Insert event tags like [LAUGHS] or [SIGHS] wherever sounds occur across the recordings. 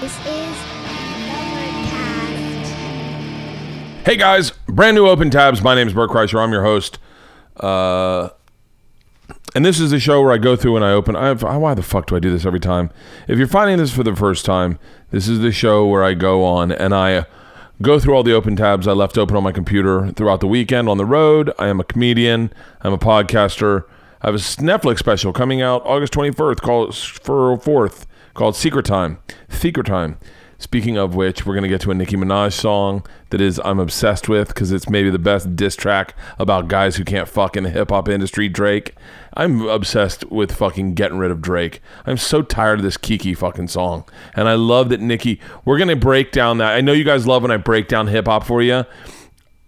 This is Overcast. Hey guys, brand new Open Tabs. My name is Bert Kreischer. I'm your host. Uh, and this is the show where I go through and I open. I have, why the fuck do I do this every time? If you're finding this for the first time, this is the show where I go on and I go through all the open tabs I left open on my computer throughout the weekend on the road. I am a comedian. I'm a podcaster. I have a Netflix special coming out August 21st called for 4th called Secret Time. Secret Time. Speaking of which, we're going to get to a Nicki Minaj song that is I'm obsessed with because it's maybe the best diss track about guys who can't fuck in the hip hop industry, Drake. I'm obsessed with fucking getting rid of Drake. I'm so tired of this Kiki fucking song. And I love that Nicki, we're going to break down that. I know you guys love when I break down hip hop for you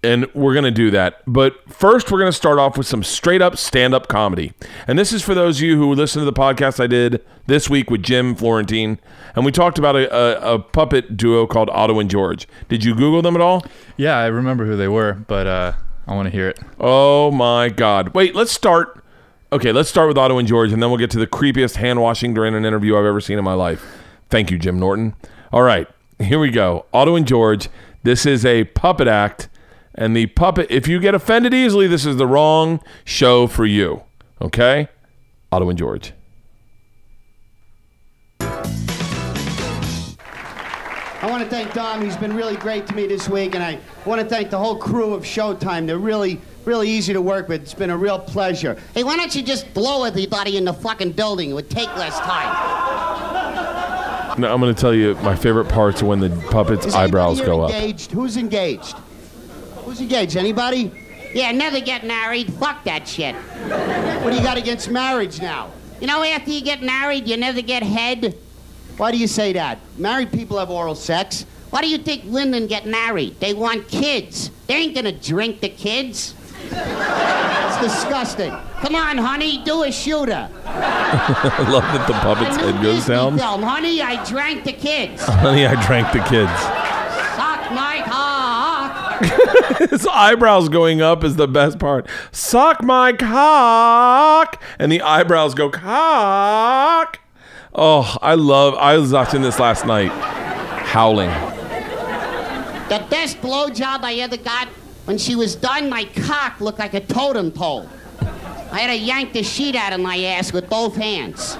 and we're going to do that. But first, we're going to start off with some straight up stand up comedy. And this is for those of you who listen to the podcast I did this week with Jim Florentine. And we talked about a, a, a puppet duo called Otto and George. Did you Google them at all? Yeah, I remember who they were, but uh, I want to hear it. Oh my God. Wait, let's start. Okay, let's start with Otto and George, and then we'll get to the creepiest hand washing during an interview I've ever seen in my life. Thank you, Jim Norton. All right, here we go. Otto and George. This is a puppet act and the puppet, if you get offended easily, this is the wrong show for you. Okay? Otto and George. I want to thank Dom. He's been really great to me this week, and I want to thank the whole crew of Showtime. They're really, really easy to work with. It's been a real pleasure. Hey, why don't you just blow everybody in the fucking building? It would take less time. Now, I'm going to tell you my favorite parts are when the puppet's Is eyebrows anybody go here up. engaged? Who's engaged? Who's engaged? Anybody? Yeah, never get married. Fuck that shit. What do you got against marriage now? You know, after you get married, you never get head. Why do you say that? Married people have oral sex. Why do you think women get married? They want kids. They ain't gonna drink the kids. It's disgusting. Come on, honey, do a shooter. [LAUGHS] I love that the puppet's A new head goes Disney down. Film. Honey, I drank the kids. [LAUGHS] Honey, I drank the kids. Suck my cock. [LAUGHS] His eyebrows going up is the best part. Suck my cock. And the eyebrows go cock. Oh, I love, I was watching this last night. Howling. The best blowjob I ever got, when she was done, my cock looked like a totem pole. I had to yank the sheet out of my ass with both hands.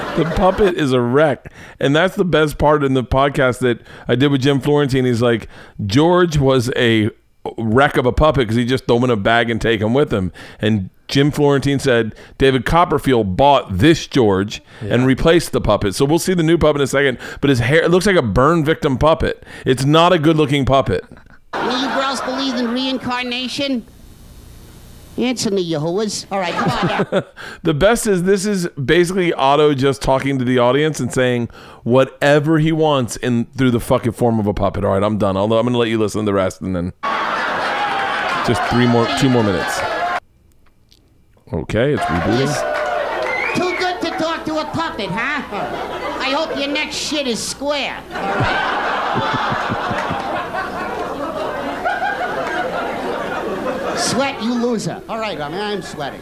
[LAUGHS] The puppet is a wreck. And that's the best part in the podcast that I did with Jim Florentine. He's like, George was a wreck of a puppet because he just throw him in a bag and take him with him. And Jim Florentine said David Copperfield bought this George and replaced the puppet. So we'll see the new puppet in a second. But his hair, it looks like a burn victim puppet. It's not a good looking puppet. Any of you girls believe in reincarnation? Answer me, you whoas. All right, come on now. [LAUGHS] The best is this is basically Otto just talking to the audience and saying whatever he wants in through the fucking form of a puppet. All right, I'm done. I'll, I'm going to let you listen to the rest and then just three more, two more minutes. Okay, it's rebooting. Too good to talk to a puppet, huh? I hope your next shit is square. [LAUGHS] Sweat, you loser. All right, I mean, I'm sweating.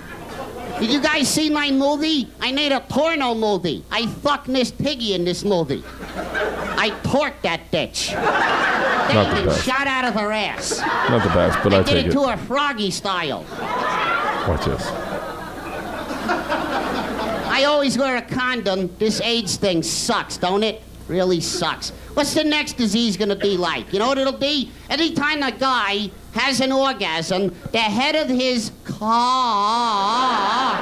Did you guys see my movie? I made a porno movie. I fucked Miss Piggy in this movie. I torqued that bitch. Not the best. shot out of her ass. Not the best, but I, I did take it. to her froggy style. Watch this. I always wear a condom. This AIDS thing sucks, don't it? Really sucks. What's the next disease gonna be like? You know what it'll be? Anytime a guy has an orgasm, the head of his car.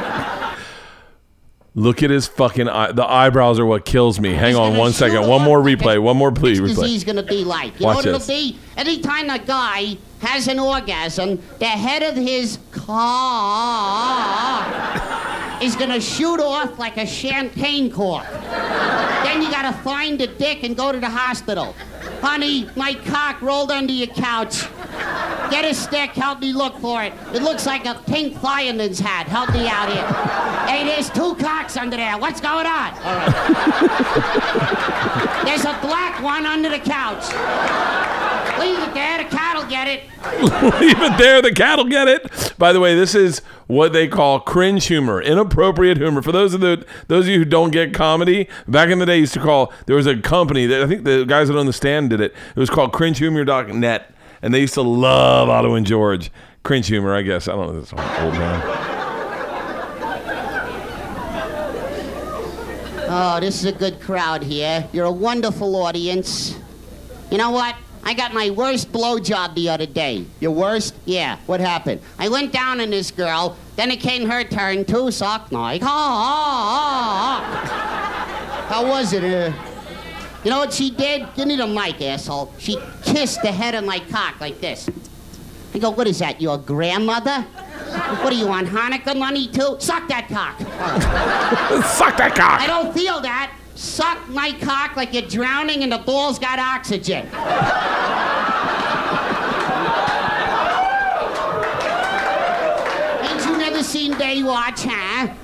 Look at his fucking eye. The eyebrows are what kills me. Hang on one second. One more replay. One more, please. Replay. disease gonna be like? You Watch know what this. it'll be? Anytime a guy has an orgasm, the head of his car is gonna shoot off like a champagne cork. then you gotta find the dick and go to the hospital. Honey, my cock rolled under your couch. Get a stick, help me look for it. It looks like a pink fireman's hat. Help me out here. Hey, there's two cocks under there. What's going on? All right. [LAUGHS] There's a black one under the couch. Leave it there. The cat will get it. [LAUGHS] Leave it there. The cat will get it. By the way, this is what they call cringe humor, inappropriate humor. For those of the those of you who don't get comedy, back in the day, used to call there was a company that I think the guys that own the stand did it. It was called CringeHumor.net, and they used to love Otto and George. Cringe humor, I guess. I don't know. This old man. Oh, this is a good crowd here. You're a wonderful audience. You know what? I got my worst blowjob the other day. Your worst? Yeah. What happened? I went down on this girl, then it came her turn to suck like, oh, oh, oh. How was it? Uh, You know what she did? Give me the mic, asshole. She kissed the head of my cock like this. I go, what is that, your grandmother? What are you on Hanukkah money too? Suck that cock. [LAUGHS] Suck that cock. I don't feel that. Suck my cock like you're drowning and the ball's got oxygen. Ain't you never seen Baywatch, huh?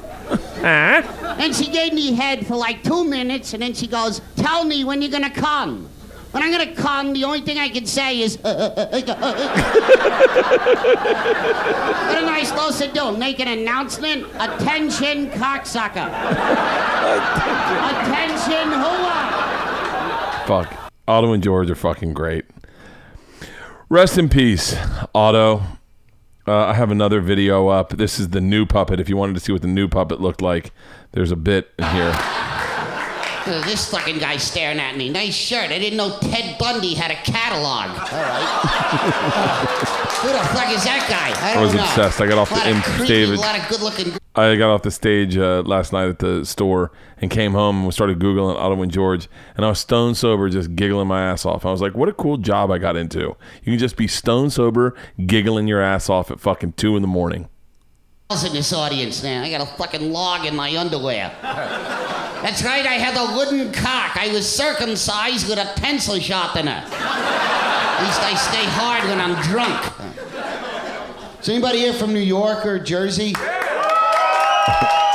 Huh? And she gave me head for like two minutes, and then she goes, "Tell me when you're gonna come." When I'm gonna come, the only thing I can say is, "Uh, uh, uh, uh, uh, uh." [LAUGHS] "What am I supposed to do? Make an announcement? Attention, cocksucker! Attention, whoa!" Fuck. Otto and George are fucking great. Rest in peace, Otto. Uh, I have another video up. This is the new puppet. If you wanted to see what the new puppet looked like, there's a bit in here. This fucking guy staring at me. Nice shirt. I didn't know Ted Bundy had a catalog. All right. [LAUGHS] Who the fuck is that guy? I, don't was know. obsessed. I got off the of in- creepy, stage. A lot of good-looking. I got off the stage uh, last night at the store and came home and started Googling Otto and George. And I was stone sober, just giggling my ass off. I was like, what a cool job I got into. You can just be stone sober, giggling your ass off at fucking 2 in the morning. In this audience now. I got a fucking log in my underwear. That's right, I had a wooden cock. I was circumcised with a pencil sharpener. At least I stay hard when I'm drunk. is anybody here from New York or Jersey? [LAUGHS]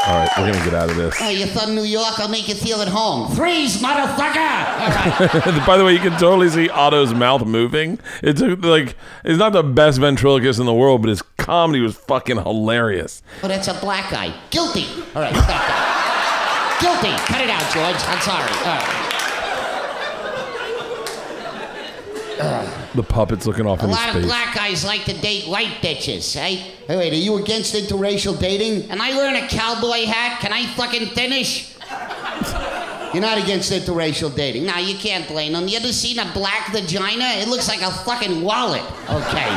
All right, we're to get out of this. Oh, you're from New York? I'll make you feel at home. Freeze, motherfucker! All right. [LAUGHS] By the way, you can totally see Otto's mouth moving. It's like it's not the best ventriloquist in the world, but his comedy was fucking hilarious. Oh, that's a black guy. Guilty. All right, stop that. Guilty. Cut it out, George. I'm sorry. All right. The puppet's looking off A in his lot of black guys like to date white bitches, eh? Hey, wait, are you against interracial dating? Am I wearing a cowboy hat? Can I fucking finish? You're not against interracial dating. Now you can't blame them. You ever seen a black vagina? It looks like a fucking wallet. Okay.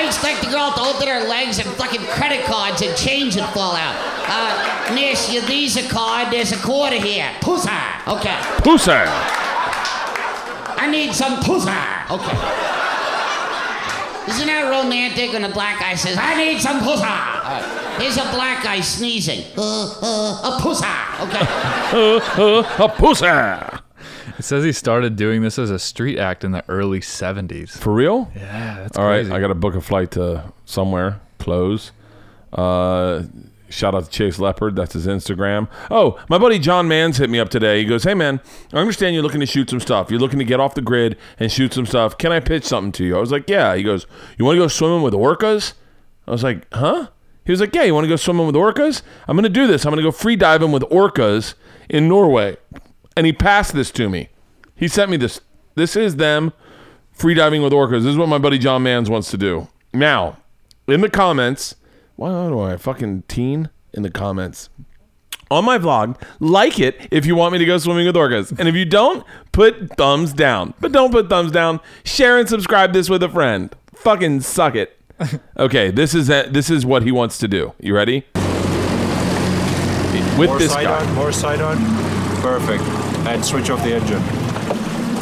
I expect the girl to open her legs and fucking credit cards and change would fall out. Uh, miss, your Visa card, there's a quarter here. Pussy. Okay. Pussy. I need some pussy. Okay. Isn't that romantic when a black guy says, I need some pussy? Here's a black guy sneezing. Uh, uh, a pussy. Okay. uh, A pussy. It says he started doing this as a street act in the early 70s. For real? Yeah, that's All right, crazy. I got to book a flight to somewhere close. Uh, shout out to Chase Leopard. That's his Instagram. Oh, my buddy John Mans hit me up today. He goes, "Hey man, I understand you're looking to shoot some stuff. You're looking to get off the grid and shoot some stuff. Can I pitch something to you?" I was like, "Yeah." He goes, "You want to go swimming with orcas?" I was like, "Huh?" He was like, "Yeah, you want to go swimming with orcas? I'm going to do this. I'm going to go free diving with orcas in Norway." And he passed this to me. He sent me this. This is them free diving with orcas. This is what my buddy John Mans wants to do. Now, in the comments, why do I fucking teen in the comments? On my vlog, like it if you want me to go swimming with orcas. And if you don't, put thumbs down. But don't put thumbs down. Share and subscribe this with a friend. Fucking suck it. [LAUGHS] Okay, this is this is what he wants to do. You ready? With More this side guy. on, more side on. Perfect. And switch off the engine.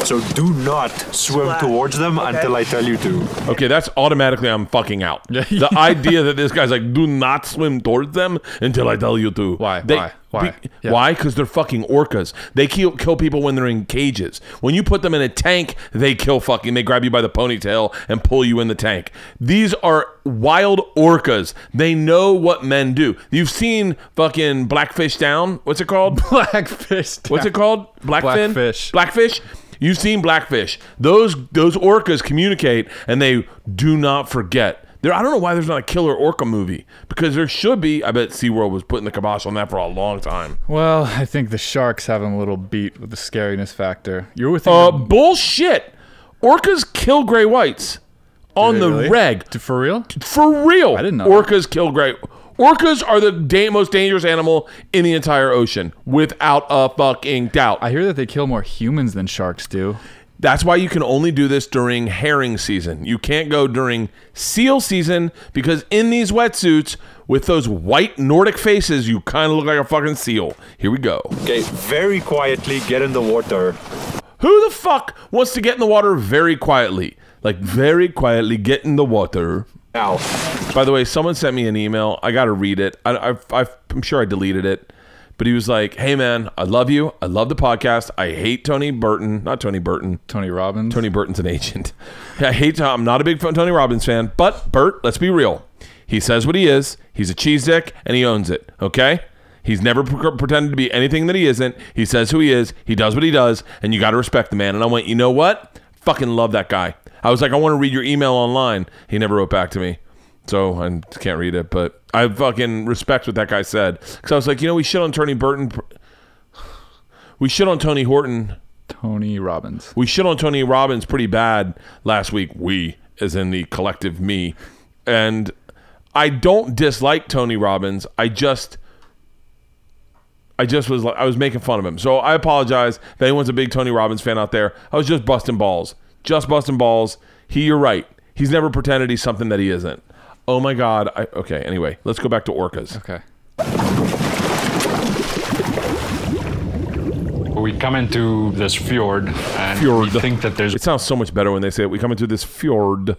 So do not swim towards them until I tell you to. Okay, that's automatically I'm fucking out. The idea that this guy's like, do not swim towards them until I tell you to. Why? They- Why? Why? be- Yeah. Why? Because they're fucking orcas. They kill kill people when they're in cages. When you put them in a tank, they kill fucking. They grab you by the ponytail and pull you in the tank. These are wild orcas. They know what men do. You've seen fucking Blackfish Down. What's it called? [LAUGHS] Blackfish. What's it called? Blackfin? Blackfish. Blackfish. You've seen Blackfish. Those those orcas communicate and they do not forget. There, I don't know why there's not a killer orca movie because there should be. I bet SeaWorld was putting the kibosh on that for a long time. Well, I think the sharks have a little beat with the scariness factor. You're with Uh, bullshit. Orcas kill gray whites on the reg. for real. For real. I didn't know Orcas kill gray. Orcas are the da- most dangerous animal in the entire ocean, without a fucking doubt. I hear that they kill more humans than sharks do. That's why you can only do this during herring season. You can't go during seal season because in these wetsuits with those white Nordic faces, you kind of look like a fucking seal. Here we go. Okay, very quietly get in the water. Who the fuck wants to get in the water very quietly? Like very quietly get in the water. Now, By the way, someone sent me an email. I got to read it. I, I, I'm sure I deleted it. But he was like, hey, man, I love you. I love the podcast. I hate Tony Burton. Not Tony Burton. Tony Robbins. Tony Burton's an agent. [LAUGHS] I hate I'm not a big Tony Robbins fan, but Bert, let's be real. He says what he is. He's a cheese dick and he owns it. Okay? He's never pre- pretended to be anything that he isn't. He says who he is. He does what he does, and you got to respect the man. And I went, you know what? Fucking love that guy. I was like, I want to read your email online. He never wrote back to me. So I can't read it, but I fucking respect what that guy said. Because I was like, you know, we shit on Tony Burton. We shit on Tony Horton Tony Robbins. we shit on Tony Robbins pretty bad last week. We, as in the collective me. And I don't dislike Tony Robbins. I just. I just was like I was making fun of him. So I apologize if anyone's a big Tony Robbins fan out there. I was just busting balls. Just busting balls. He you're right. He's never pretended he's something that he isn't. Oh my god. I, okay, anyway, let's go back to orcas. Okay. We come into this fjord and Fjord. we think that there's It sounds so much better when they say it. We come into this fjord.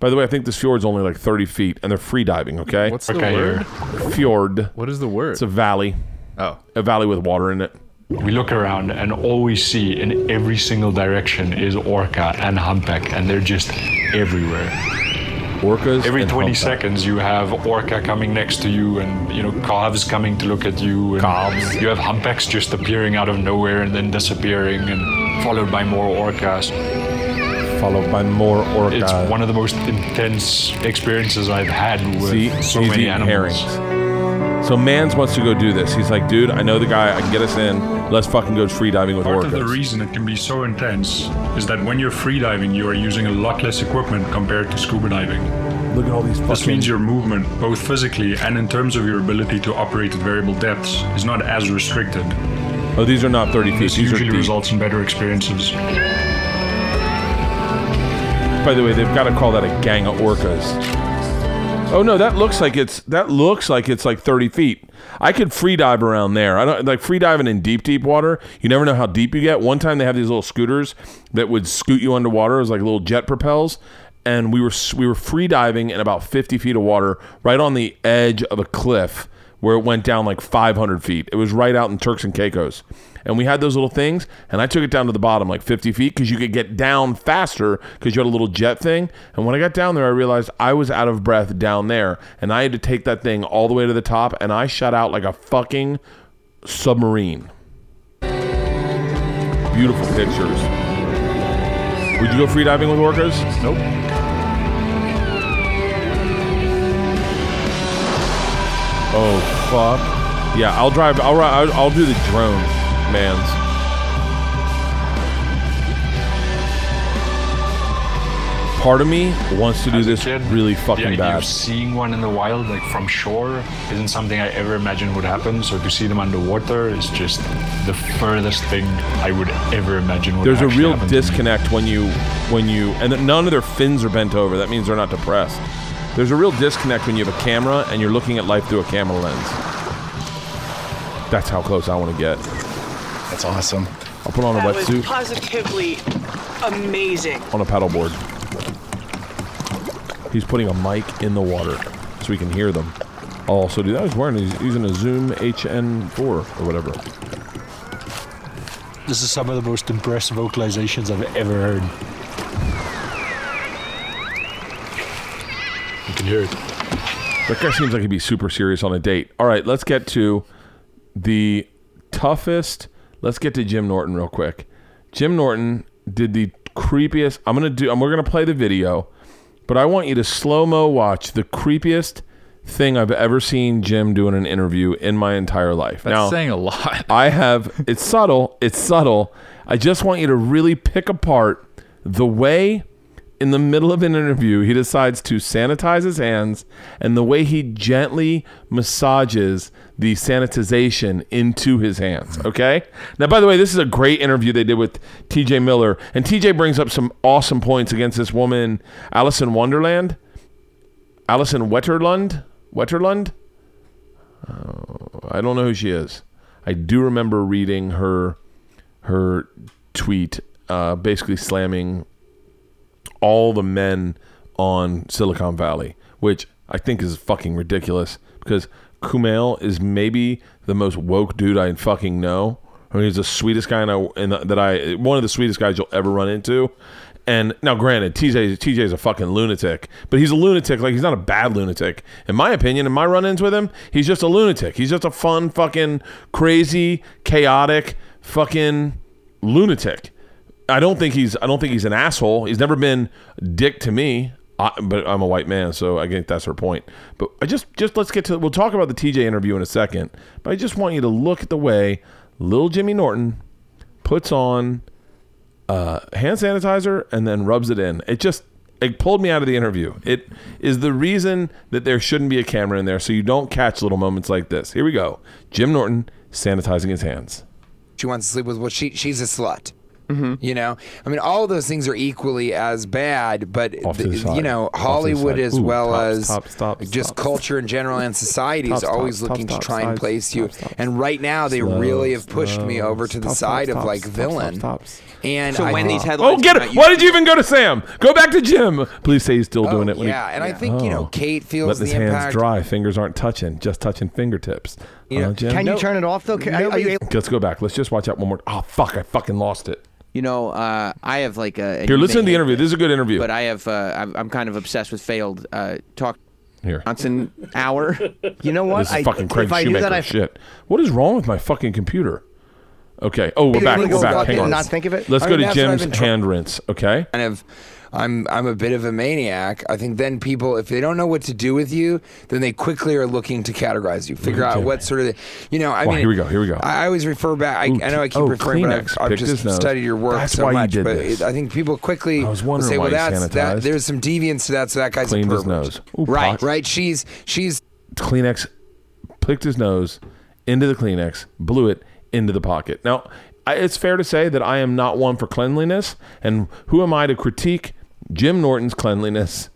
By the way, I think this fjord's only like 30 feet and they're free diving, okay? What's the okay word? here. fjord? What is the word? It's a valley. Oh, a valley with water in it. We look around and all we see in every single direction is orca and humpback and they're just everywhere. Orcas. Every and 20 humpback. seconds you have orca coming next to you and you know calves coming to look at you and Calves. you have humpbacks just appearing out of nowhere and then disappearing and followed by more orcas. Followed by more orcas. It's one of the most intense experiences I've had with See, so many eating animals. herrings. So Mans wants to go do this. He's like, dude, I know the guy. I can get us in. Let's fucking go free diving with Part of the reason it can be so intense is that when you're freediving, you are using a lot less equipment compared to scuba diving. Look at all these This means your movement, both physically and in terms of your ability to operate at variable depths, is not as restricted. oh, these are not 30 feet. This These are usually deep. results in better experiences. By the way, they've got to call that a gang of orcas. Oh no, that looks like it's that looks like it's like 30 feet. I could free dive around there. I don't like free diving in deep, deep water. You never know how deep you get. One time they have these little scooters that would scoot you underwater. It was like little jet propels, and we were we were free diving in about 50 feet of water, right on the edge of a cliff where it went down like 500 feet. It was right out in Turks and Caicos. And we had those little things, and I took it down to the bottom, like 50 feet, because you could get down faster because you had a little jet thing. And when I got down there, I realized I was out of breath down there, and I had to take that thing all the way to the top, and I shot out like a fucking submarine. Beautiful pictures. Would you go freediving with orcas? nope. Yeah, I'll drive. I'll I'll, I'll do the drone, man's. Part of me wants to do As this kid, really fucking bad. seeing one in the wild, like from shore, isn't something I ever imagined would happen. So to see them underwater is just the furthest thing I would ever imagine. Would There's a real happen to me. disconnect when you when you and none of their fins are bent over. That means they're not depressed. There's a real disconnect when you have a camera and you're looking at life through a camera lens. That's how close I want to get. That's awesome. I'll put on a That was wetsuit positively amazing. on a paddleboard. He's putting a mic in the water so we can hear them. I'll also do that. He's wearing he's using a Zoom HN4 or whatever. This is some of the most impressive vocalizations I've ever heard. You can hear it. That guy seems like he'd be super serious on a date. All right, let's get to the toughest. Let's get to Jim Norton real quick. Jim Norton did the creepiest. I'm gonna do. I'm, we're gonna play the video, but I want you to slow mo watch the creepiest thing I've ever seen Jim do in an interview in my entire life. That's now, saying a lot. I have. It's subtle. It's subtle. I just want you to really pick apart the way. In the middle of an interview, he decides to sanitize his hands and the way he gently massages the sanitization into his hands. Okay? Now, by the way, this is a great interview they did with TJ Miller. And TJ brings up some awesome points against this woman, Alison Wonderland. Alison Wetterlund? Wetterlund? Oh, I don't know who she is. I do remember reading her her tweet uh, basically slamming all the men on Silicon Valley, which I think is fucking ridiculous because Kumail is maybe the most woke dude I fucking know. I mean, he's the sweetest guy in, I, in the, that I one of the sweetest guys you'll ever run into. And now, granted, TJ TJ is a fucking lunatic, but he's a lunatic. Like he's not a bad lunatic, in my opinion. In my run-ins with him, he's just a lunatic. He's just a fun, fucking crazy, chaotic, fucking lunatic. I don't think he's I don't think he's an asshole. He's never been dick to me. I, but I'm a white man, so I think that's her point. But I just just let's get to we'll talk about the TJ interview in a second. But I just want you to look at the way little Jimmy Norton puts on uh, hand sanitizer and then rubs it in. It just it pulled me out of the interview. It is the reason that there shouldn't be a camera in there, so you don't catch little moments like this. Here we go. Jim Norton sanitizing his hands. She wants to sleep with well, she she's a slut. You know, I mean, all of those things are equally as bad, but Off the th- you know, Off Hollywood side. as Ooh, well top, as top, stop, just stop. culture in general and society is always stop, looking stop, to try and sides, place you. stop, stop, and right now, they Slow, really have pushed me over to the stop, side stop, of like stop, villain. stop, stop. And So I when think- these headlines Oh, get it! out, Why did you even go to Sam? Go back to Jim. Please say he's still Oh, doing it. When yeah, he, and I think you know Oh. Kate feels Letting his hands impact. dry. Fingers aren't touching. Just touching fingertips. You know, Uh, Jim? Can you No- turn it off though? Can, are, are you nobody- able- Let's go back. Let's just watch out one more. Oh fuck! I fucking lost it. You know, uh, I have like a. Here, listen to the interview. This is a good interview. But I have. Uh, I'm, I'm kind of obsessed with failed uh, talk Here. Johnson hour. [LAUGHS] you know what? This is I- fucking Craig if I knew Shoemaker that, I- shit. What is wrong with my fucking computer? Okay. Oh, we're back. we We're back. back Hang on. not think of it? Let's I go mean, to that's what I've Jim's been try- hand rinse. Okay. kind of I'm I'm a bit of a maniac. I think then people, if they don't know what to do with you, then they quickly are looking to categorize you, figure out what sort of, you know. I Wow, mean, here we go, here we go. I, I always refer back. I, Ooh, I know I keep oh, referring, but I've, I've just studied your work That's so why you much. did but this. it, I think people quickly will say, "Well, that's that." There's some deviance to that, so that guy's Cleaned a his pervert. nose. Ooh, right, pot. right. She's she's Kleenex picked his nose into the Kleenex, blew it into the pocket. Now, I, it's fair to say that I am not one for cleanliness, and who am I to critique Jim Norton's cleanliness?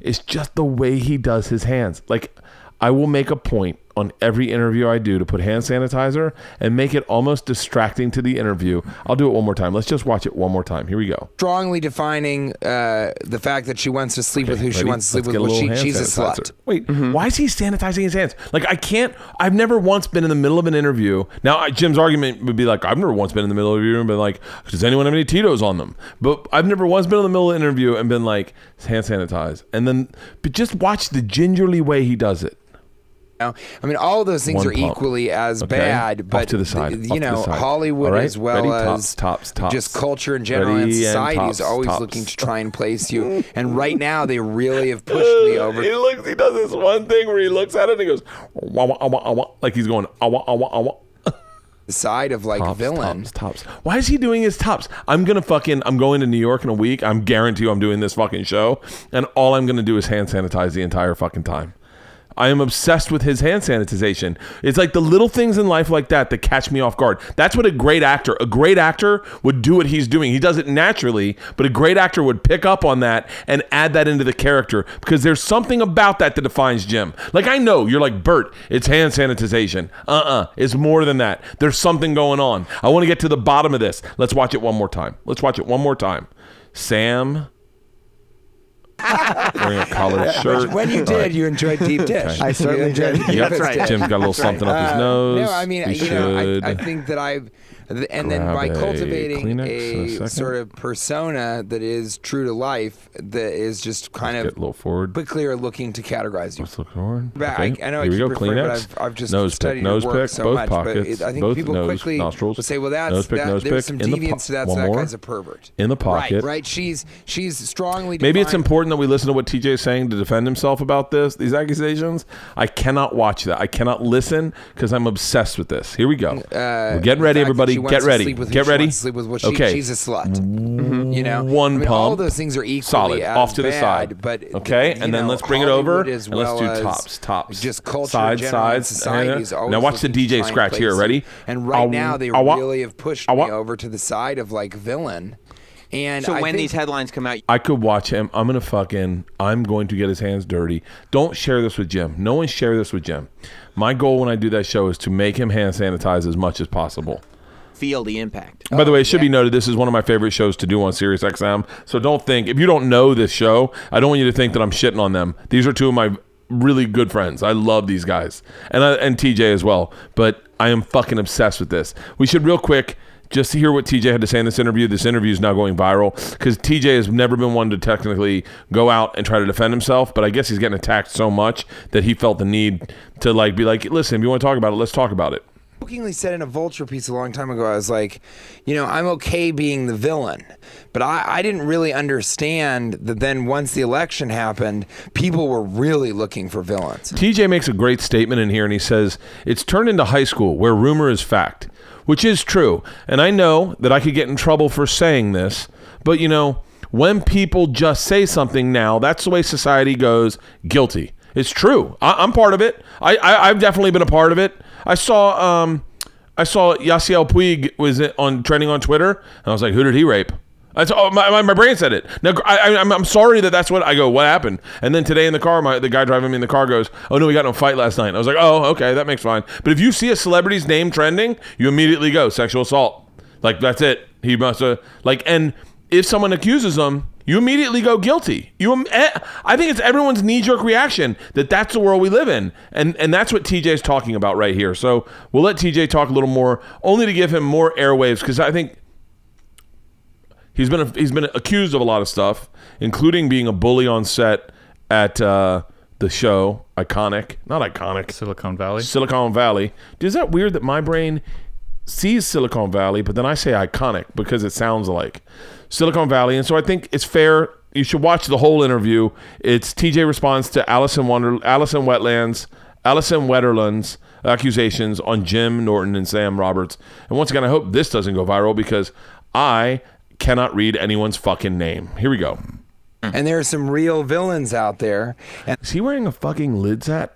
It's just the way he does his hands. Like, I will make a point on every interview I do to put hand sanitizer and make it almost distracting to the interview. I'll do it one more time. Let's just watch it one more time. Here we go. strongly defining uh, the fact that she wants to sleep with who she wants to sleep Let's with. a Well, she, hand she's a slut. Wait, why is he sanitizing his hands? Like I can't. I've never once been in the middle of an interview. Now I- Jim's argument would be like, I've never once been in the middle of an interview and been like, does anyone have any Tito's on them? But I've never once been in the middle of an interview and been like, hand sanitize, and then but just watch the gingerly way he does it. Know? I mean, all of those things One are pump. equally as Okay? bad, Off but to the side, th- off you know. Hollywood right? as well Ready? as Tops, tops, tops. just culture in general and Ready? And society tops, is always looking to try and place you. [LAUGHS] And right now, they really have pushed me over. He looks. He does this one thing where he looks at it and he goes, wah, wah, wah, wah, like he's going, ah, awa, awa, ah, awa. Ah, [LAUGHS] the side of like tops, villain. Tops, tops. Why is he doing his tops? I'm gonna fucking. I'm going to New York in a week. I'm guarantee you I'm doing this fucking show, and all I'm gonna do is hand sanitize the entire fucking time. I am obsessed with his hand sanitization. It's like the little things in life like that that catch me off guard. That's what a great actor, a great actor would do what he's doing. He does it naturally, but a great actor would pick up on that and add that into the character because there's something about that that defines Jim. Like I know you're like Bert, it's hand sanitization. Uh-uh, it's more than that. There's something going on. I want to get to the bottom of this. Let's watch it one more time. Let's watch it one more time. Sam [LAUGHS] wearing a collared shirt. When you did, right. you enjoyed deep dish. I certainly enjoyed did. Deep Yep. Dish. Jim's got a little something up his Uh, nose. No, I mean, He you know, I. I think that I've Th- And then by cultivating a a, sort of persona that is true to life, that is just kind Get of a little forward. quickly are looking to categorize you. Let's look forward. But Okay. I, I know Here I we go. referring, Kleenex. but I've, I've just nose studied pick. Nose work pick. so both much, pockets. but it, I think both people nose, quickly nostrils. say, "Well, that's nose pick. that, nose there's pick. some deviance to that, po- so that guy's a pervert." in the pocket. Right, right. She's she's strongly. Maybe it's important that we listen to what TJ is saying to defend himself about this, these accusations. I cannot watch that. I cannot listen because I'm obsessed with this. Here we go. Uh, We're getting ready, everybody. She wants Get to ready. sleep with Get ready. to sleep with what she- okay. she's a slut. Mm-hmm. You know, One I mean, pump. all those things are equally solid off to the bad, side. But okay, you and then let's bring it over Hollywood and as let's do tops, tops, Just culture, sides, in general, and sides. Society is now watch the to DJ try and scratch here. Ready? And right I'll- now they I'll wa- really have pushed I'll wa- me over to the side of like villain. And So I when these headlines come out, I could watch him. I'm gonna fucking. I'm going to get his hands dirty. Don't share this with Jim. No one share this with Jim. My goal when I do that show is to make him hand sanitize as much as possible. Feel the impact. By the way, it should be noted this is one of my favorite shows to do on Sirius XM. So don't think if you don't know this show, I don't want you to think that I'm shitting on them. These are two of my really good friends. I love these guys, and I, and TJ as well. But I am fucking obsessed with this. We should real quick just to hear what TJ had to say in this interview. This interview is now going viral because TJ has never been one to technically go out and try to defend himself, but I guess he's getting attacked so much that he felt the need to like be like, listen, if you want to talk about it, let's talk about it. Jokingly said in a Vulture piece a long time ago, I was like, you know, I'm okay being the villain, but I, I didn't really understand that then once the election happened, people were really looking for villains. TJ makes a great statement in here and he says, It's turned into high school where rumor is fact, which is true. And I know that I could get in trouble for saying this, but you know, when people just say something now, that's the way society goes guilty. It's true. I, I'm part of it. I, I, I've definitely been a part of it. I saw um, I saw Yasiel Puig was on trending on Twitter, and I was like, who did he rape? That's, oh, my, my, brain said it. Now I, I, I'm, I'm sorry that that's what I go. What happened? And then today in the car, my the guy driving me in the car goes, "Oh no, we got in a fight last night." And I was like, "Oh, okay, that makes fine." But if you see a celebrity's name trending, you immediately go sexual assault. Like that's it. He must have like. And if someone accuses them, you immediately go guilty. You, eh, I think it's everyone's knee jerk reaction that that's the world we live in, and and that's what TJ is talking about right here. So we'll let TJ talk a little more, only to give him more airwaves because I think He's been he's been accused of a lot of stuff, including being a bully on set at uh, the show. Iconic, not iconic. Silicon Valley. Silicon Valley. Is that weird that my brain sees Silicon Valley, but then I say iconic because it sounds like Silicon Valley, and so I think it's fair. You should watch the whole interview. It's TJ responds to Allison Wonder, Allison Wetlands, Allison Wetterland's accusations on Jim Norton and Sam Roberts. And once again, I hope this doesn't go viral because I cannot read anyone's fucking name. Here we go. And there are some real villains out there. And Is he wearing a fucking lids hat?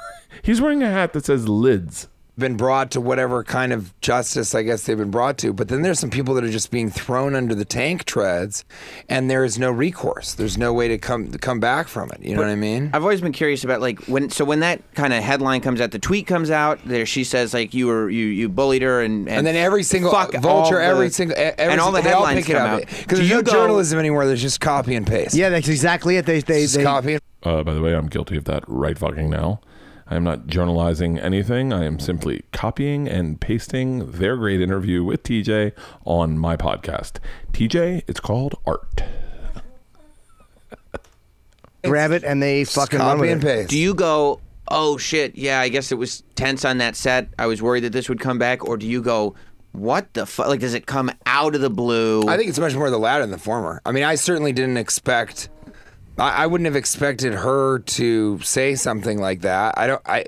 [LAUGHS] He's wearing a hat that says lids. Been brought to whatever kind of justice I guess they've been brought to. But then there's some people that are just being thrown under the tank treads, and there is no recourse. There's no way to come to come back from it. You know what I mean? I've always been curious about like when so when that kind of headline comes out, the tweet comes out. There, she says like you were you you bullied her and and, And then every single fuck vulture, all the- every single, every and all the single- they all headlines pick it come out. because Do there's you no go- journalism anymore. There's just copy and paste. Yeah, that's exactly it. They they, they copy. Uh, by the way, I'm guilty of that right fucking now. I am not journalizing anything. I am simply copying and pasting their great interview with TJ on my podcast. TJ, it's called art. grab it and they just fucking run copy with and it. paste. Do you go? Oh shit! Yeah, I guess it was tense on that set. I was worried that this would come back, or do you go? What the fuck? Like, does it come out of the blue? I think it's much more the latter than the former. I mean, I certainly didn't expect. I, I wouldn't have expected her to say something like that. I don't. I,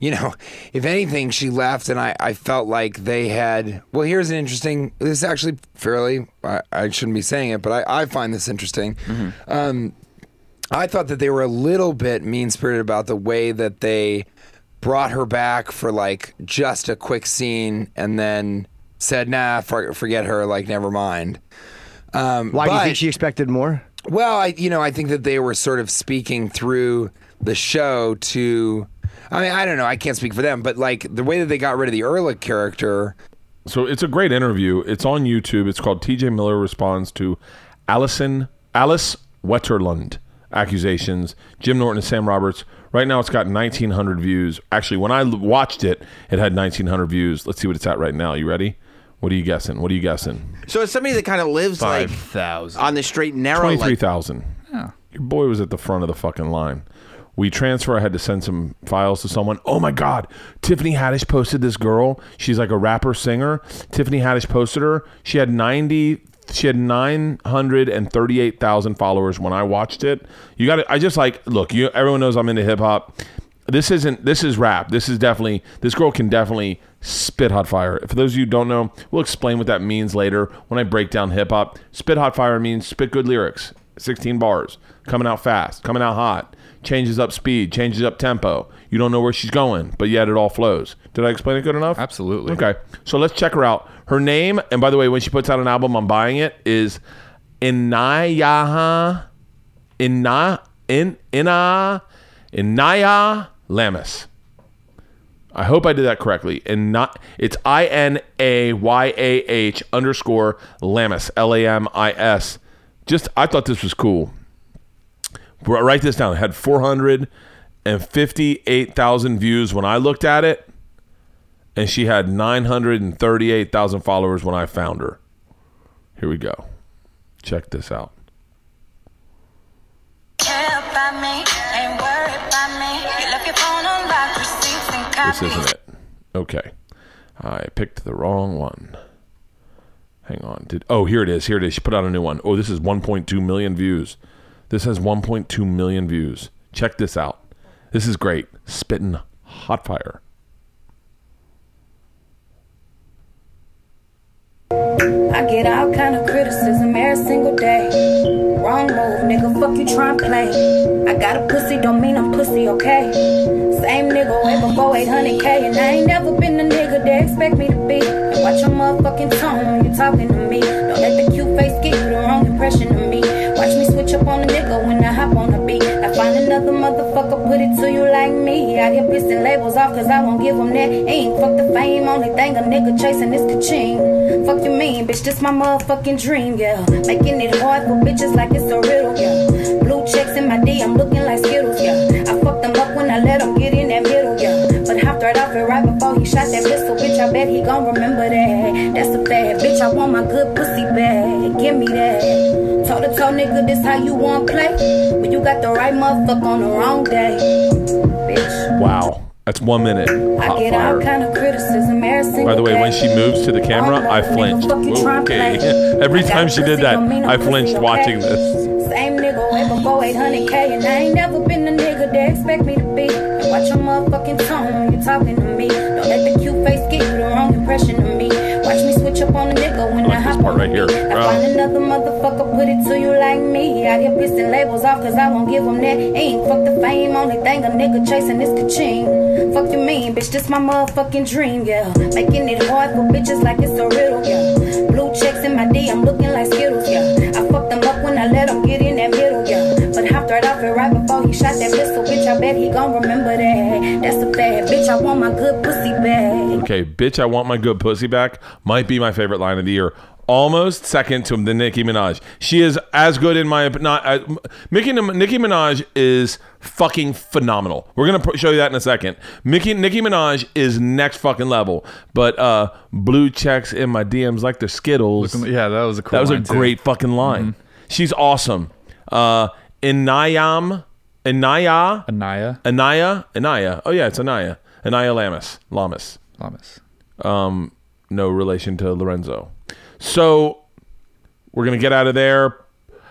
you know, if anything, she left, and I, I felt like they had. Well, here's an interesting. This is actually fairly. I, I shouldn't be saying it, but I, I find this interesting. Um, I thought that they were a little bit mean spirited about the way that they brought her back for like just a quick scene and then said, "Nah, for, forget her. Like, never mind." Um, Why do you think she expected more? Well, I you know I think that they were sort of speaking through the show to. I mean, I don't know. I can't speak for them, but like the way that they got rid of the Ehrlich character. So it's a great interview. It's on YouTube. It's called TJ Miller responds to Allison Alice Wetterlund accusations. Jim Norton and Sam Roberts. Right now, it's got 1,900 views. Actually, when I watched it, it had 1,900 views. Let's see what it's at right now. You ready? What are you guessing? What are you guessing? So it's somebody that kind of lives like 5,000. on the straight and narrow. Twenty-three Like, thousand. Your boy was at the front of the fucking line. We transfer. I had to send some files to someone. Oh my god! Tiffany Haddish posted this girl. She's like a rapper singer. Tiffany Haddish posted her. She had ninety. She had nine hundred and thirty-eight thousand followers when I watched it. You got it. I just like look. You. Everyone knows I'm into hip hop. This isn't. This is rap. This is definitely. This girl can definitely spit hot fire. For those of you who don't know, we'll explain what that means later when I break down hip hop. Spit hot fire means spit good lyrics. 16 bars, coming out fast, coming out hot, changes up speed, changes up tempo. You don't know where she's going, but yet it all flows. Did I explain it good enough? Absolutely. Okay. So let's check her out. Her name, and by the way, when she puts out an album, I'm buying it, is Inayaha Ina In Ina Inaya Lamis. I hope I did that correctly. And not it's I N A Y A H underscore Lamis L A M I S. Just I thought this was cool. Wr- Write this down. It had four hundred and fifty-eight thousand views when I looked at it, and she had nine hundred and thirty-eight thousand followers when I found her. Here we go. Check this out. This isn't it. Okay. I picked the wrong one. Hang on. Did Oh, here it is. Here it is. She put out a new one. Oh, this is 1.2 million views. This has 1.2 million views. Check this out. This is great. Spitting hot fire. I get all kind of criticism every single day. Wrong move, nigga. Fuck you trying to play. I got a pussy, don't mean I'm pussy, okay? Same nigga way before 800k, and I ain't never been the nigga they expect me to be. And watch your motherfucking tone when you talking to me. Don't let the cute face get you the wrong impression of me. Watch me switch up on a nigga when I hop on the beat. I find another motherfucker, put it to you like me. Out here pissing labels off, cause I won't give them that ink. Fuck the fame, only thing a nigga chasing is ka-ching. Fuck you mean, bitch, this my motherfucking dream, yeah. Making it hard for bitches like it's a riddle, yeah. Blue checks in my D, I'm looking like Skittles, yeah. I fucked them up when I let them get in that middle, yeah. But hopped right off it right before he shot that pistol, bitch. I bet he gon' remember that. That's a fact, bitch. I want my good pussy back. Give me that. Toe to toe, nigga, this how you want play. When you got the right motherfucker on the wrong day, bitch. Wow. That's one minute. I Hot get all kind of criticism By the way, when she moves to the camera, I flinched. Okay. [LAUGHS] Every time she did that, I flinched watching this. Same nigga way before 800k, and I ain't never been the nigga they expect me to be. And watch your motherfucking tone when you talking to me. Don't let the cute face get you the wrong impression of me. Watch me switch up on a nigga part right here. I find another motherfucker, put it to you like me. Out here pissing labels off, cause I won't give them that ink. Fuck the fame, only thing a nigga chasing is ka-ching. Fuck you mean, bitch, this my motherfucking dream, yeah. Making it hard for bitches like it's a riddle, yeah. Blue checks in my D, I'm looking like Skittles, yeah. I fucked them up when I let them get in that middle, yeah. But hopped right off it right before he shot that pistol, bitch. I bet he gon' remember that. That's a fact, bitch. I want my good pussy back. Okay, bitch, I want my good pussy back. Might be my favorite line of the year. Almost second to the Nicki Minaj. She is as good in my not. Uh, Nicki Nicki Minaj is fucking phenomenal. We're gonna pro- show you that in a second. Nicki Nicki Minaj is next fucking level. But uh, blue checks in my DMs like they're Skittles. Looking- yeah, that was a cool That was a too. great fucking line. She's awesome. Uh, Inayam, Inaya, Anaya, Anaya, Anaya. Oh yeah, it's Anaya. Anaya Lamis, Lamis. Lamis. Um, no relation to Lorenzo. So we're gonna get out of there.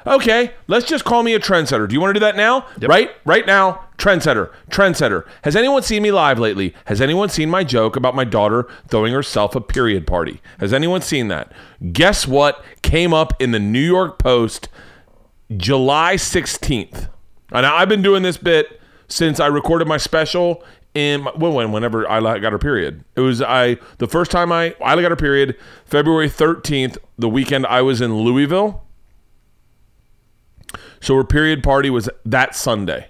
Okay, let's just call me a trendsetter. Do you want to do that now? Right, right now, trendsetter, trendsetter. Has anyone seen me live lately? Has anyone seen my joke about my daughter throwing herself a period party? Has anyone seen that? Guess what came up in the New York Post July 16th. And I've been doing this bit since I recorded my special in my, well, when whenever Ila got her period. It was I the first time I Ila got her period, February 13th, the weekend I was in Louisville. So her period party was that Sunday.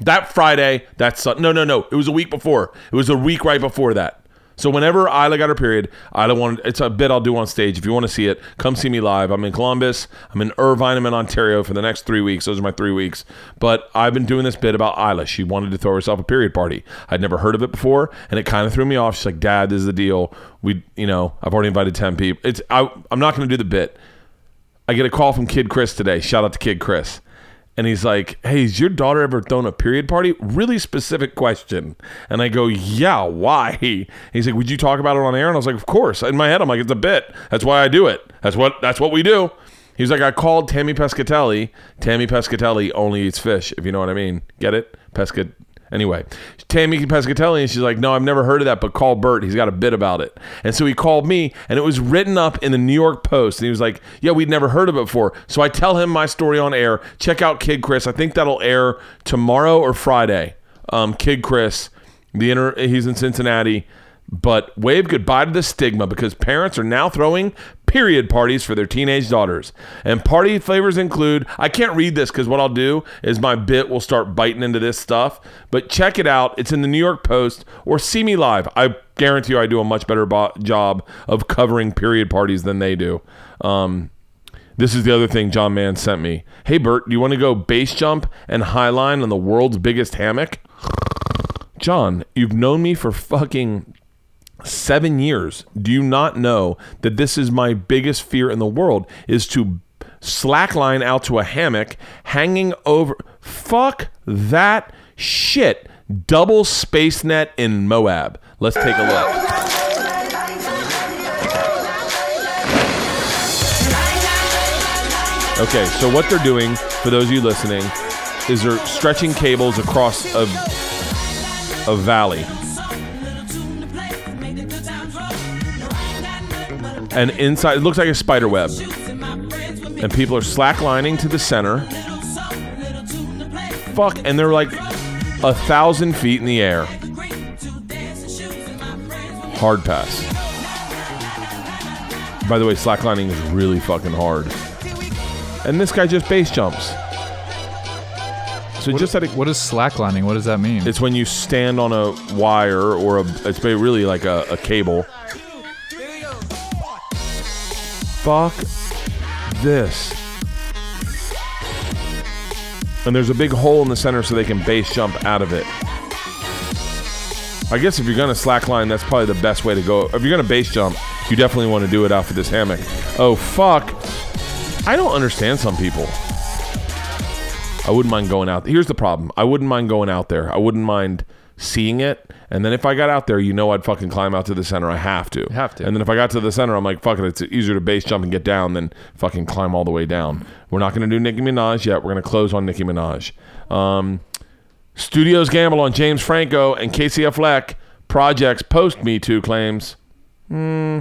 That Friday, that Sun. No, no, no. It was a week before. It was a week right before that. So whenever Ila got her period, Ila wanted it's a bit I'll do on stage. If you want to see it, come see me live. I'm in Columbus, I'm in Irvine, I'm in Ontario for the next three weeks. Those are my three weeks. But I've been doing this bit about Ila. She wanted to throw herself a period party. I'd never heard of it before, and it kind of threw me off. She's like, "Dad, this is the deal. We, you know, I've already invited ten people. It's I, I'm not going to do the bit. I get a call from Kid Chris today. Shout out to Kid Chris. And he's like, Hey, has your daughter ever thrown a period party? Really specific question. And I go, Yeah, why? He's like, Would you talk about it on air? And I was like, Of course. In my head, I'm like, It's a bit. That's why I do it. That's what that's what we do. He's like, I called Tammy Pescatelli. Tammy Pescatelli only eats fish, if you know what I mean. Get it? Pescat Anyway, Tammy Pescatelli, and she's like, No, I've never heard of that, but call Bert. He's got a bit about it. And so he called me, and it was written up in the New York Post. And he was like, Yeah, we'd never heard of it before. So I tell him my story on air. Check out Kid Chris. I think that'll air tomorrow or Friday. Um, Kid Chris, the inter- he's in Cincinnati. But wave goodbye to the stigma because parents are now throwing period parties for their teenage daughters. And party flavors include I can't read this because what I'll do is my bit will start biting into this stuff. But check it out. It's in the New York Post or see me live. I guarantee you I do a much better bo- job of covering period parties than they do. Um, this is the other thing John Mann sent me. Hey, Bert, do you want to go base jump and highline on the world's biggest hammock? John, you've known me for fucking seven years. Do you not know that this is my biggest fear in the world is to slackline out to a hammock hanging over fuck that shit. Double space net in Moab. Let's take a look. Okay, so what they're doing, for those of you listening, is they're stretching cables across a, a valley. And inside, it looks like a spider web. And people are slacklining to the center. Fuck, and they're like a thousand feet in the air. Hard pass. By the way, slacklining is really fucking hard. And this guy just base jumps. So What- just at a, what is slacklining? What does that mean? it's when you stand on a wire or a. It's really like a, a cable. Fuck this. And there's a big hole in the center so they can base jump out of it. I guess if you're gonna slackline, that's probably the best way to go. If you're gonna base jump, you definitely want to do it out for this hammock. Oh fuck! I don't understand some people. I wouldn't mind going out. Here's the problem. I wouldn't mind going out there. I wouldn't mind seeing it. And then if I got out there, you know I'd fucking climb out to the center. I have to. have to. And then if I got to the center, I'm like, fuck it. It's easier to base jump and get down than fucking climb all the way down. We're not going to do Nicki Minaj yet. We're going to close on Nicki Minaj. Um, Studios gamble on James Franco and Casey Affleck projects post Me Too claims. Hmm.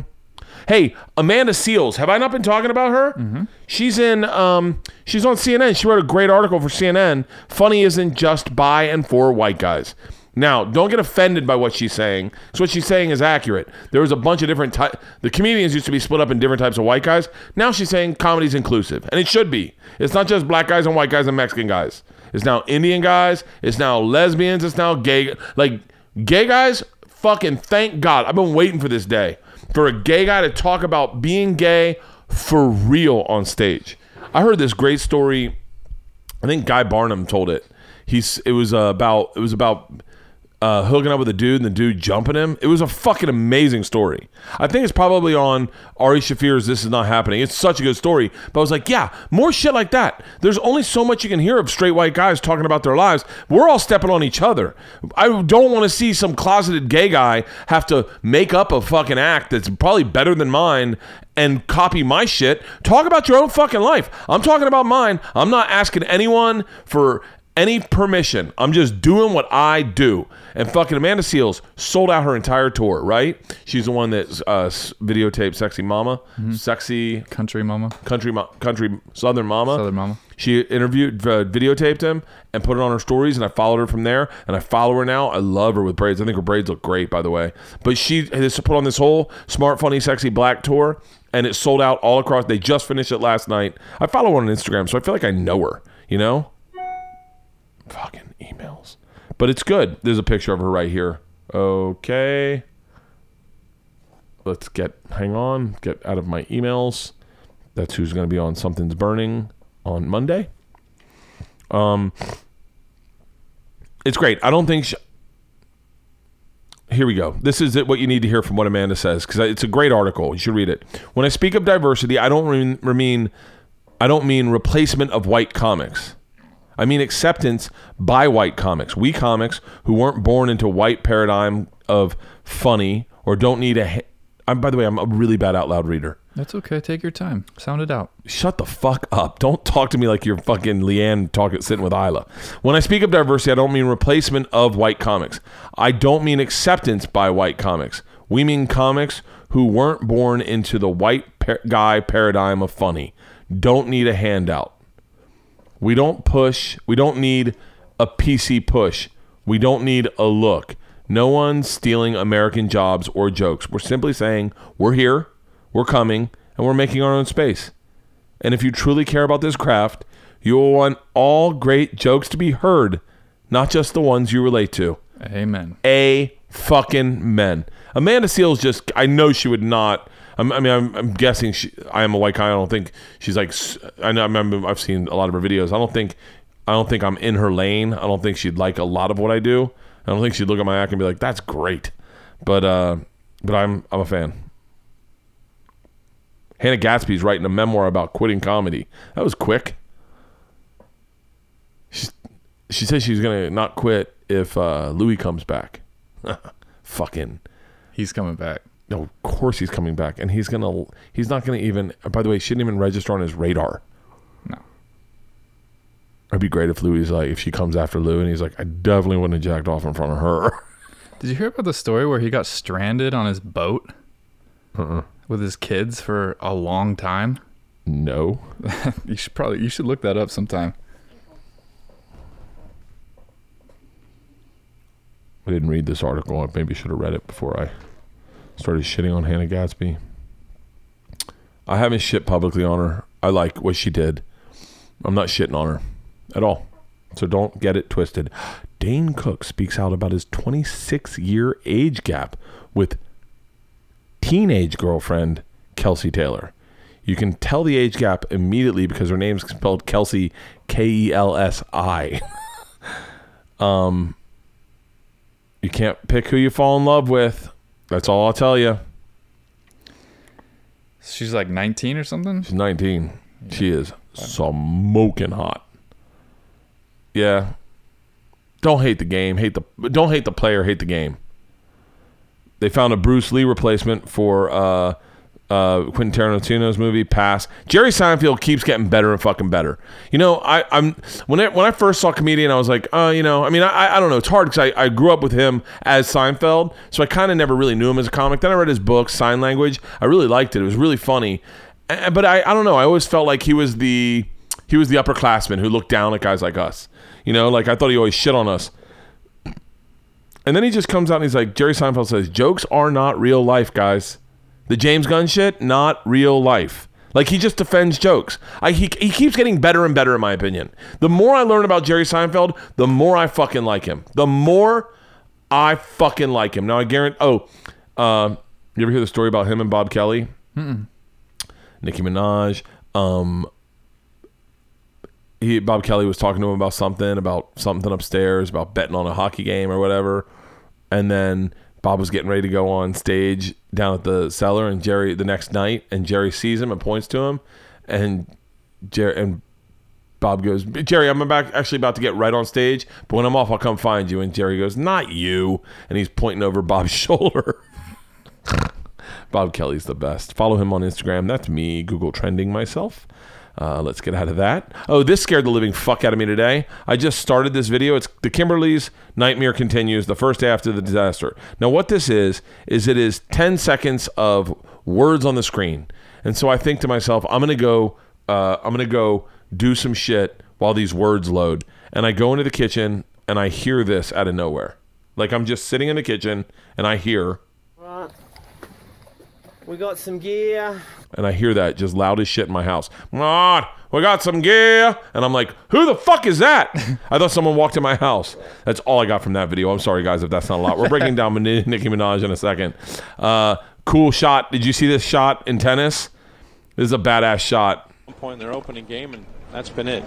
Hey, Amanda Seales. Have I not been talking about her? She's in. Um, she's on CNN. She wrote a great article for CNN. Funny isn't just by and for white guys. Now, don't get offended by what she's saying. Because what she's saying is accurate. There was a bunch of different types. The comedians used to be split up in different types of white guys. Now she's saying comedy's inclusive, and it should be. It's not just black guys and white guys and Mexican guys. It's now Indian guys. It's now lesbians. It's now gay. Like gay guys. Fucking thank God. I've been waiting for this day for a gay guy to talk about being gay for real on stage. I heard this great story. I think Guy Branum told it. He's it was uh, about it was about uh, hooking up with a dude and the dude jumping him. It was a fucking amazing story. I think it's probably on Ari Shaffir's "This Is Not Happening." It's such a good story. But I was like, yeah, more shit like that. There's only so much you can hear of straight white guys talking about their lives. We're all stepping on each other. I don't want to see some closeted gay guy have to make up a fucking act that's probably better than mine and copy my shit. Talk about your own fucking life. I'm talking about mine. I'm not asking anyone for any permission. I'm just doing what I do. And fucking Amanda Seales sold out her entire tour, right? She's the one that uh, videotaped Sexy Mama, Sexy Country Mama, Country Mo- Country Southern Mama. Southern Mama. She interviewed, uh, videotaped him, and put it on her stories, and I followed her from there, and I follow her now. I love her with braids. I think her braids look great, by the way. But she has put on this whole smart, funny, sexy black tour, and it sold out all across. They just finished it last night. I follow her on Instagram, so I feel like I know her. You know, fucking emails. But it's good. There's a picture of her right here. Okay. let's get hang on, get out of my emails. That's who's going to be on Something's Burning on Monday. Um, it's great. I don't think. She, here we go. This is it, what you need to hear from what Amanda says because it's a great article. You should read it. When I speak of diversity, I don't mean, mean I don't mean replacement of white comics. I mean acceptance by white comics. We comics who weren't born into white paradigm of funny or don't need a. I'm, by the way, I'm a really bad out loud reader. That's okay. Take your time. Sound it out. Shut the fuck up. Don't talk to me like you're fucking LeeAnn talking sitting with Ila. When I speak of diversity, I don't mean replacement of white comics. I don't mean acceptance by white comics. We mean comics who weren't born into the white par- guy paradigm of funny. Don't need a handout. We don't push. We don't need a PC push. We don't need a look. No one's stealing American jobs or jokes. We're simply saying we're here, we're coming, and we're making our own space. And if you truly care about this craft, you will want all great jokes to be heard, not just the ones you relate to. Amen. A fucking men. Amanda Seales just, I know she would not. I'm, I mean, I'm, I'm guessing she, I am a white guy. I don't think she's like. I know. I remember I've seen a lot of her videos. I don't think. I don't think I'm in her lane. I don't think she'd like a lot of what I do. I don't think she'd look at my act and be like, "That's great," but uh, but I'm I'm a fan. Hannah Gadsby's writing a memoir about quitting comedy. That was quick. She, she said she's gonna not quit if uh, Louis comes back. [LAUGHS] Fucking. He's coming back. No, of course he's coming back, and he's gonna. He's not gonna even. By the way, he shouldn't even register on his radar. No. It'd be great if Louis like if she comes after Lou, and he's like, I definitely wouldn't have jacked off in front of her. [LAUGHS] Did you hear about the story where he got stranded on his boat Uh-uh. with his kids for a long time? No. [LAUGHS] you should probably you should look that up sometime. I didn't read this article. I maybe should have read it before I started shitting on Hannah Gadsby. I haven't shit publicly on her. I like what she did. I'm not shitting on her at all. So don't get it twisted. Dane Cook speaks out about his 26 year age gap with teenage girlfriend Kelsey Taylor. You can tell the age gap immediately because her name's spelled Kelsey K E L S I. [LAUGHS] um you can't pick who you fall in love with. That's all I'll tell you. She's like 19 or something. She's 19. She is smoking hot. Yeah. Don't hate the game. Hate the don't hate the player. Hate the game. They found a Bruce Lee replacement for uh, uh, Quentin Tarantino's movie Pass. Jerry Seinfeld keeps getting better and fucking better. You know, I, I'm when I, when I first saw comedian, I was like, oh, you know, I mean, I, I don't know. It's hard because I, I grew up with him as Seinfeld, so I kind of never really knew him as a comic. Then I read his book, SeinLanguage. I really liked it. It was really funny, Uh, but I, I don't know. I always felt like he was the he was the upperclassman who looked down at guys like us. You know, like I thought he always shit on us. And then he just comes out and he's like, Jerry Seinfeld says, jokes are not real life, guys. The James Gunn shit, not real life. Like he just defends jokes. I, he, he keeps getting better and better, in my opinion. The more I learn about Jerry Seinfeld, the more I fucking like him. The more I fucking like him. Now I guarantee. Oh, uh, you ever hear the story about him and Bob Kelly? Mm-mm. Nicki Minaj. Um, he Bob Kelly was talking to him about something about something upstairs about betting on a hockey game or whatever, and then Bob was getting ready to go on stage down at the cellar, and Jerry the next night, and Jerry sees him and points to him, and Jerry and Bob goes, Jerry, I'm actually about to get right on stage, but when I'm off, I'll come find you. And Jerry goes, Not you, and he's pointing over [LAUGHS] Bob's shoulder. [LAUGHS] Bob Kelly's the best. Follow him on Instagram. That's me, Google trending myself. Uh, let's get out of that. Oh, this scared the living fuck out of me today. I just started this video. It's the Kimberly's Nightmare Continues, the first day after the disaster. Now, what this is, is it is 10 seconds of words on the screen. And so I think to myself, I'm going to go, uh, I'm going to go do some shit while these words load. And I go into the kitchen and I hear this out of nowhere. Like I'm just sitting in the kitchen and I hear. We got some gear. and I hear that just loud as shit in my house. Mom, we got some gear. And I'm like, who the fuck is that? [LAUGHS] I thought someone walked in my house. That's all I got from that video. I'm sorry, guys, if that's not a lot. We're breaking down Min- [LAUGHS] Nicki Minaj in a second. Uh, cool shot. Did you see this shot in tennis? This is a badass shot. one point in their opening game, and that's been it.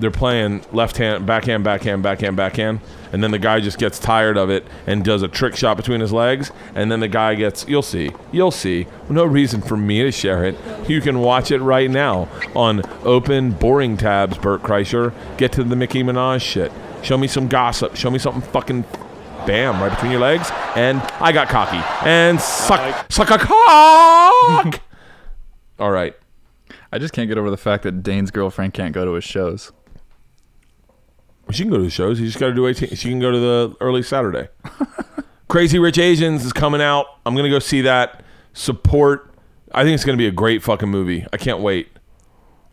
They're playing left hand, backhand, backhand, backhand, backhand, and then the guy just gets tired of it and does a trick shot between his legs, and then the guy gets. You'll see. You'll see. No reason for me to share it. You can watch it right now on open boring tabs. Bert Kreischer. Get to the Mickey Minaj shit. Show me some gossip. Show me something fucking. Bam! Right between your legs, and I got cocky and suck, suck a cock. [LAUGHS] All right. I just can't get over the fact that Dane's girlfriend can't go to his shows. She can go to the shows. You just got to do 18. She can go to the early Saturday. [LAUGHS] Crazy Rich Asians is coming out. I'm going to go see that. Support. I think it's going to be a great fucking movie. I can't wait.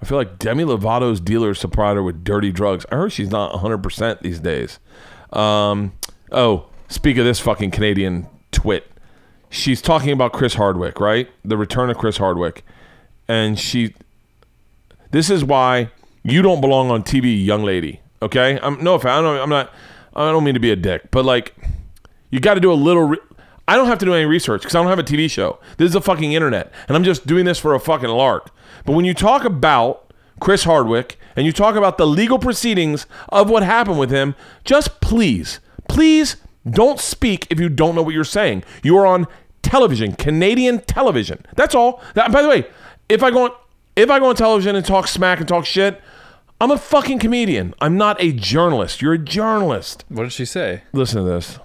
I feel like Demi Lovato's dealer supplied her with dirty drugs. I heard she's not 100% these days. Um, oh, speak of this fucking Canadian twit. She's talking about Chris Hardwick, right? The return of Chris Hardwick. And she. This is why you don't belong on TV, young lady. Okay, I'm no offense. I don't, I'm not. I don't mean to be a dick, but like, you got to do a little. Re- I don't have to do any research because I don't have a TV show. This is a fucking internet, and I'm just doing this for a fucking lark. But when you talk about Chris Hardwick and you talk about the legal proceedings of what happened with him, just please, please don't speak if you don't know what you're saying. You are on television, Canadian television. That's all. That, by the way, if I go on, if I go on television and talk smack and talk shit, I'm a fucking comedian. I'm not a journalist. You're a journalist. What did she say? Listen to this.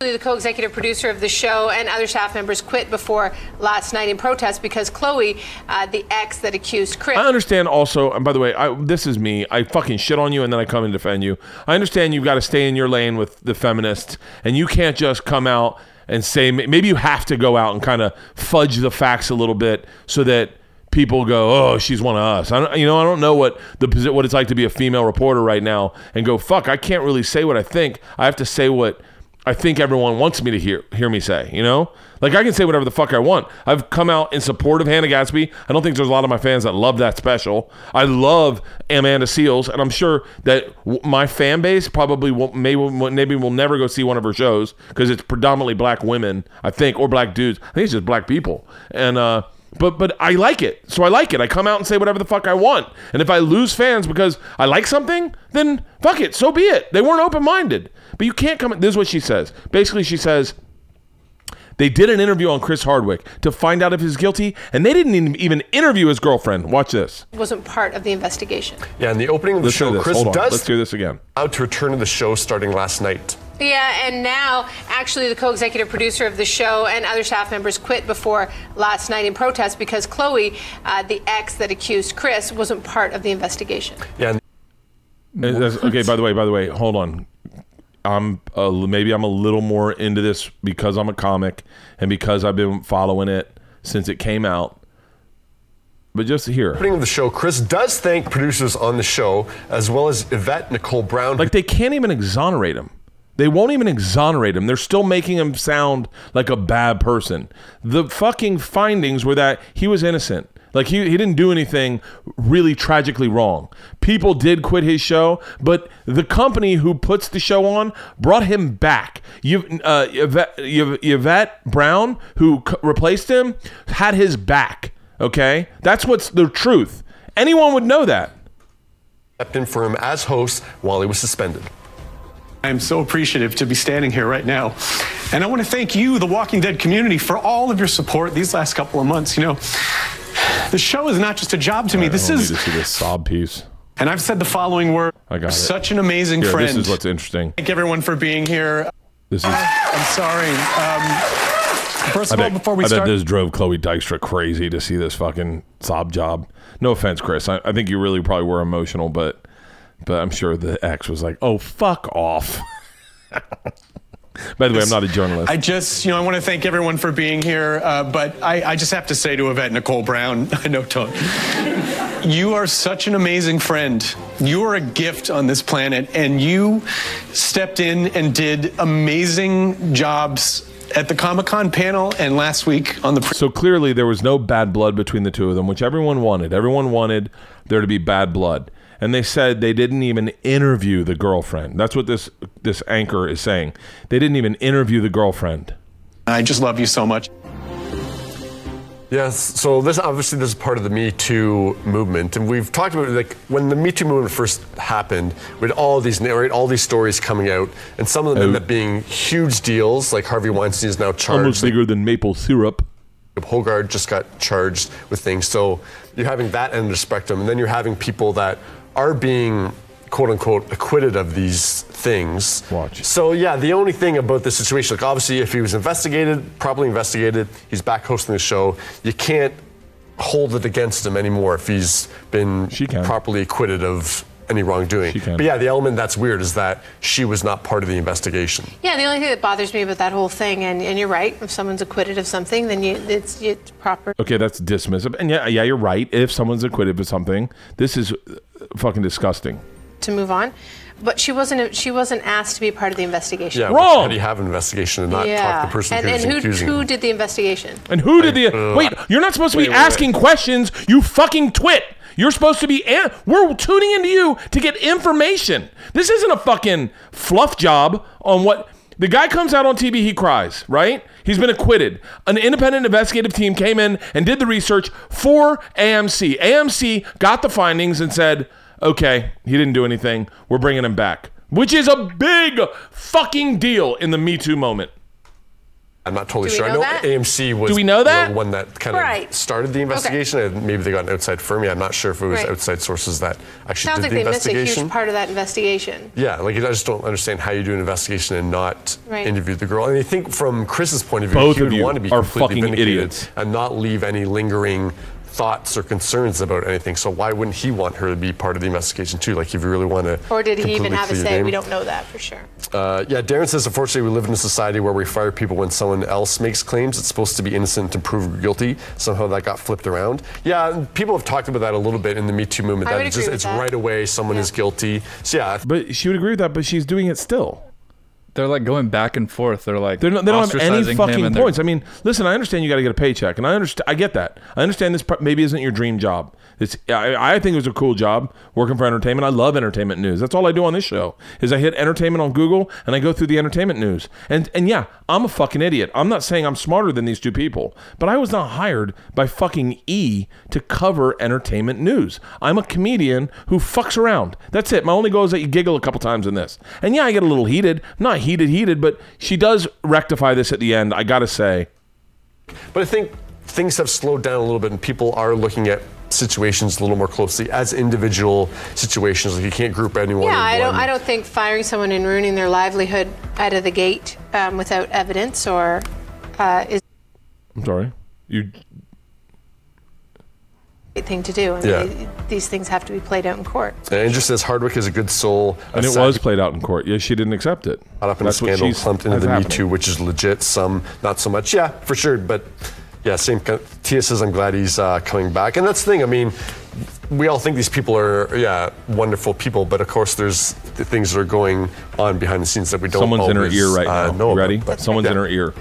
The co-executive producer of the show and other staff members quit before last night in protest because Chloe, uh, the ex that accused Chris, I understand also, and by the way, I, this is me. I fucking shit on you and then I come and defend you. I understand you've got to stay in your lane with the feminists and you can't just come out and say, maybe you have to go out and kind of fudge the facts a little bit so that people go, "Oh, she's one of us." I don't, you know, I don't know what the what it's like to be a female reporter right now and go, "Fuck, I can't really say what I think. I have to say what I think everyone wants me to hear hear me say." You know, like I can say whatever the fuck I want. I've come out in support of Hannah Gadsby. I don't think there's a lot of my fans that love that special. I love Amanda Seales, and I'm sure that w- my fan base probably will, may, maybe will never go see one of her shows because it's predominantly black women, I think, or black dudes. I think it's just black people, and. uh but but I like it. So I like it. I come out and say whatever the fuck I want. And if I lose fans because I like something, then fuck it. So be it. They weren't open minded. But you can't come. This is what she says. Basically, she says they did an interview on Chris Hardwick to find out if he's guilty, and they didn't even- even interview his girlfriend. Watch this. wasn't part of the investigation. Yeah, in the opening of the Let's show. Chris Hold on. does Let's hear this again. out to return to the show starting last night. Yeah, and now actually the co-executive producer of the show and other staff members quit before last night in protest because Chloe, uh, the ex that accused Chris, wasn't part of the investigation. Yeah. Okay. By the way, by the way, hold on. I'm uh, maybe I'm a little more into this because I'm a comic and because I've been following it since it came out. But just here, Opening of the show, Chris does thank producers on the show as well as Yvette Nicole Brown. like they can't even exonerate him. They won't even exonerate him. They're still making him sound like a bad person. The fucking findings were that he was innocent. Like he, he didn't do anything really tragically wrong. People did quit his show, but the company who puts the show on brought him back. You, uh, Yvette, Yvette Brown, who c- replaced him, had his back. Okay, that's what's the truth. Anyone would know that. stepped in for him as host while he was suspended. I'm so appreciative to be standing here right now. And I want to thank you, the Walking Dead community, for all of your support these last couple of months. You know, the show is not just a job to me. This I don't is, need to see this sob piece. and I've said the following word. I got it. Such an amazing Here, friend. This is what's interesting. Thank everyone for being here. This is. I'm sorry. Um, first of all, before we I bet start, this drove Chloe Dykstra crazy to see this fucking sob job. No offense, Chris. I, I think you really probably were emotional, but but I'm sure the ex was like, "Oh, fuck off." By the way, I'm not a journalist. I just, you know, I want to thank everyone for being here, uh, but I, I just have to say to Yvette Nicole Brown, [LAUGHS] I know, Tone, you are such an amazing friend. You are a gift on this planet, and you stepped in and did amazing jobs at the Comic Con panel and last week on the. Pre- so clearly, there was no bad blood between the two of them, which everyone wanted. Everyone wanted there to be bad blood. And they said they didn't even interview the girlfriend. That's what this this anchor is saying. They didn't even interview the girlfriend. I just love you so much. Yes, so this obviously this is part of the Me Too movement, and we've talked about like when the Me Too movement first happened, with all these right, all these stories coming out, and some of them end up oh. being huge deals. Like Harvey Weinstein is now charged. Almost bigger than maple syrup. Hoggard just got charged with things. So you're having that end of the spectrum, and then you're having people that are being quote unquote acquitted of these things. Watch. So yeah, the only thing about this situation, like obviously if he was investigated, properly investigated, he's back hosting the show, you can't hold it against him anymore if he's been properly acquitted of any wrongdoing. But yeah, the element that's weird is that she was not part of the investigation. Yeah, the only thing that bothers me about that whole thing, and, and you're right, if someone's acquitted of something, then you, it's, it's proper. Okay, that's dismissive. And yeah, yeah, you're right. If someone's acquitted of something, this is uh, fucking disgusting. to move on. But she wasn't. She wasn't asked to be part of the investigation. Yeah, Wrong. How do you have an investigation and not talk to the person and, who's and who, accusing who did the investigation? And who did the uh, wait? You're not supposed to wait, be wait, asking questions. You fucking twit. You're supposed to be. We're tuning into you to get information. This isn't a fucking fluff job on what the guy comes out on TV. He cries. Right? He's been acquitted. An independent investigative team came in and did the research for AMC. AMC got the findings and said, "Okay, he didn't do anything. We're bringing him back." Which is a big fucking deal in the Me Too moment. I'm not totally sure. I know know that? AMC was Do we know that? the one that kind Right. of started the investigation. and Maybe they got an outside firm. Yeah, I'm not sure if it was Right. outside sources that actually Sounds did like the they missed a investigation. huge part of that investigation. Yeah, like I just don't understand how you do an investigation and not Right. interview the girl. And I think from Chris's point of view, Both he of would you want to be are completely fucking vindicated idiots. and not leave any lingering thoughts or concerns about anything. So why wouldn't he want her to be part of the investigation too? Like if you really want to. Or did he even have a say? name. We don't know that for sure. Uh, yeah, Darren says, unfortunately, we live in a society where we fire people when someone else makes claims. It's supposed to be innocent to prove guilty. Somehow that got flipped around. Yeah, people have talked about that a little bit in the Me Too movement. I that would it's agree just with it's that. right away someone is guilty. So yeah, But she would agree with that, but she's doing it still. They're like going back and forth. They're like They're not, they don't have any fucking points. I mean, listen, I understand you got to get a paycheck, and I understand. I get that. I understand this maybe isn't your dream job. It's. I, I think it was a cool job working for entertainment. I love entertainment news. That's all I do on this show. Is I hit entertainment on Google and I go through the entertainment news. And and yeah, I'm a fucking idiot. I'm not saying I'm smarter than these two people, but I was not hired by fucking E to cover entertainment news. I'm a comedian who fucks around. That's it. My only goal is that you giggle a couple times in this. And yeah, I get a little heated. Not heated, heated, but she does rectify this at the end. I gotta say. But I think things have slowed down a little bit, and people are looking at situations a little more closely as individual situations. Like you can't group anyone. Yeah, I don't. one. I don't think firing someone and ruining their livelihood out of the gate um, without evidence or uh, is I'm sorry. You the right thing to do. I mean, Yeah. these things have to be played out in court. And Andrew says Hardwick is a good soul. and it was played out in court. Yeah, she didn't accept it. caught up in That's a what scandal, she's- clumped into that's the Me happening. Too, which is legit. Some not so much. Yeah, for sure. But yeah, same. Tia says I'm glad he's uh, coming back, and that's the thing. I mean, we all think these people are yeah wonderful people, but of course there's the things that are going on behind the scenes that we don't. Someone's in her ear right uh, now. Know You about. ready? But- Someone's in her ear.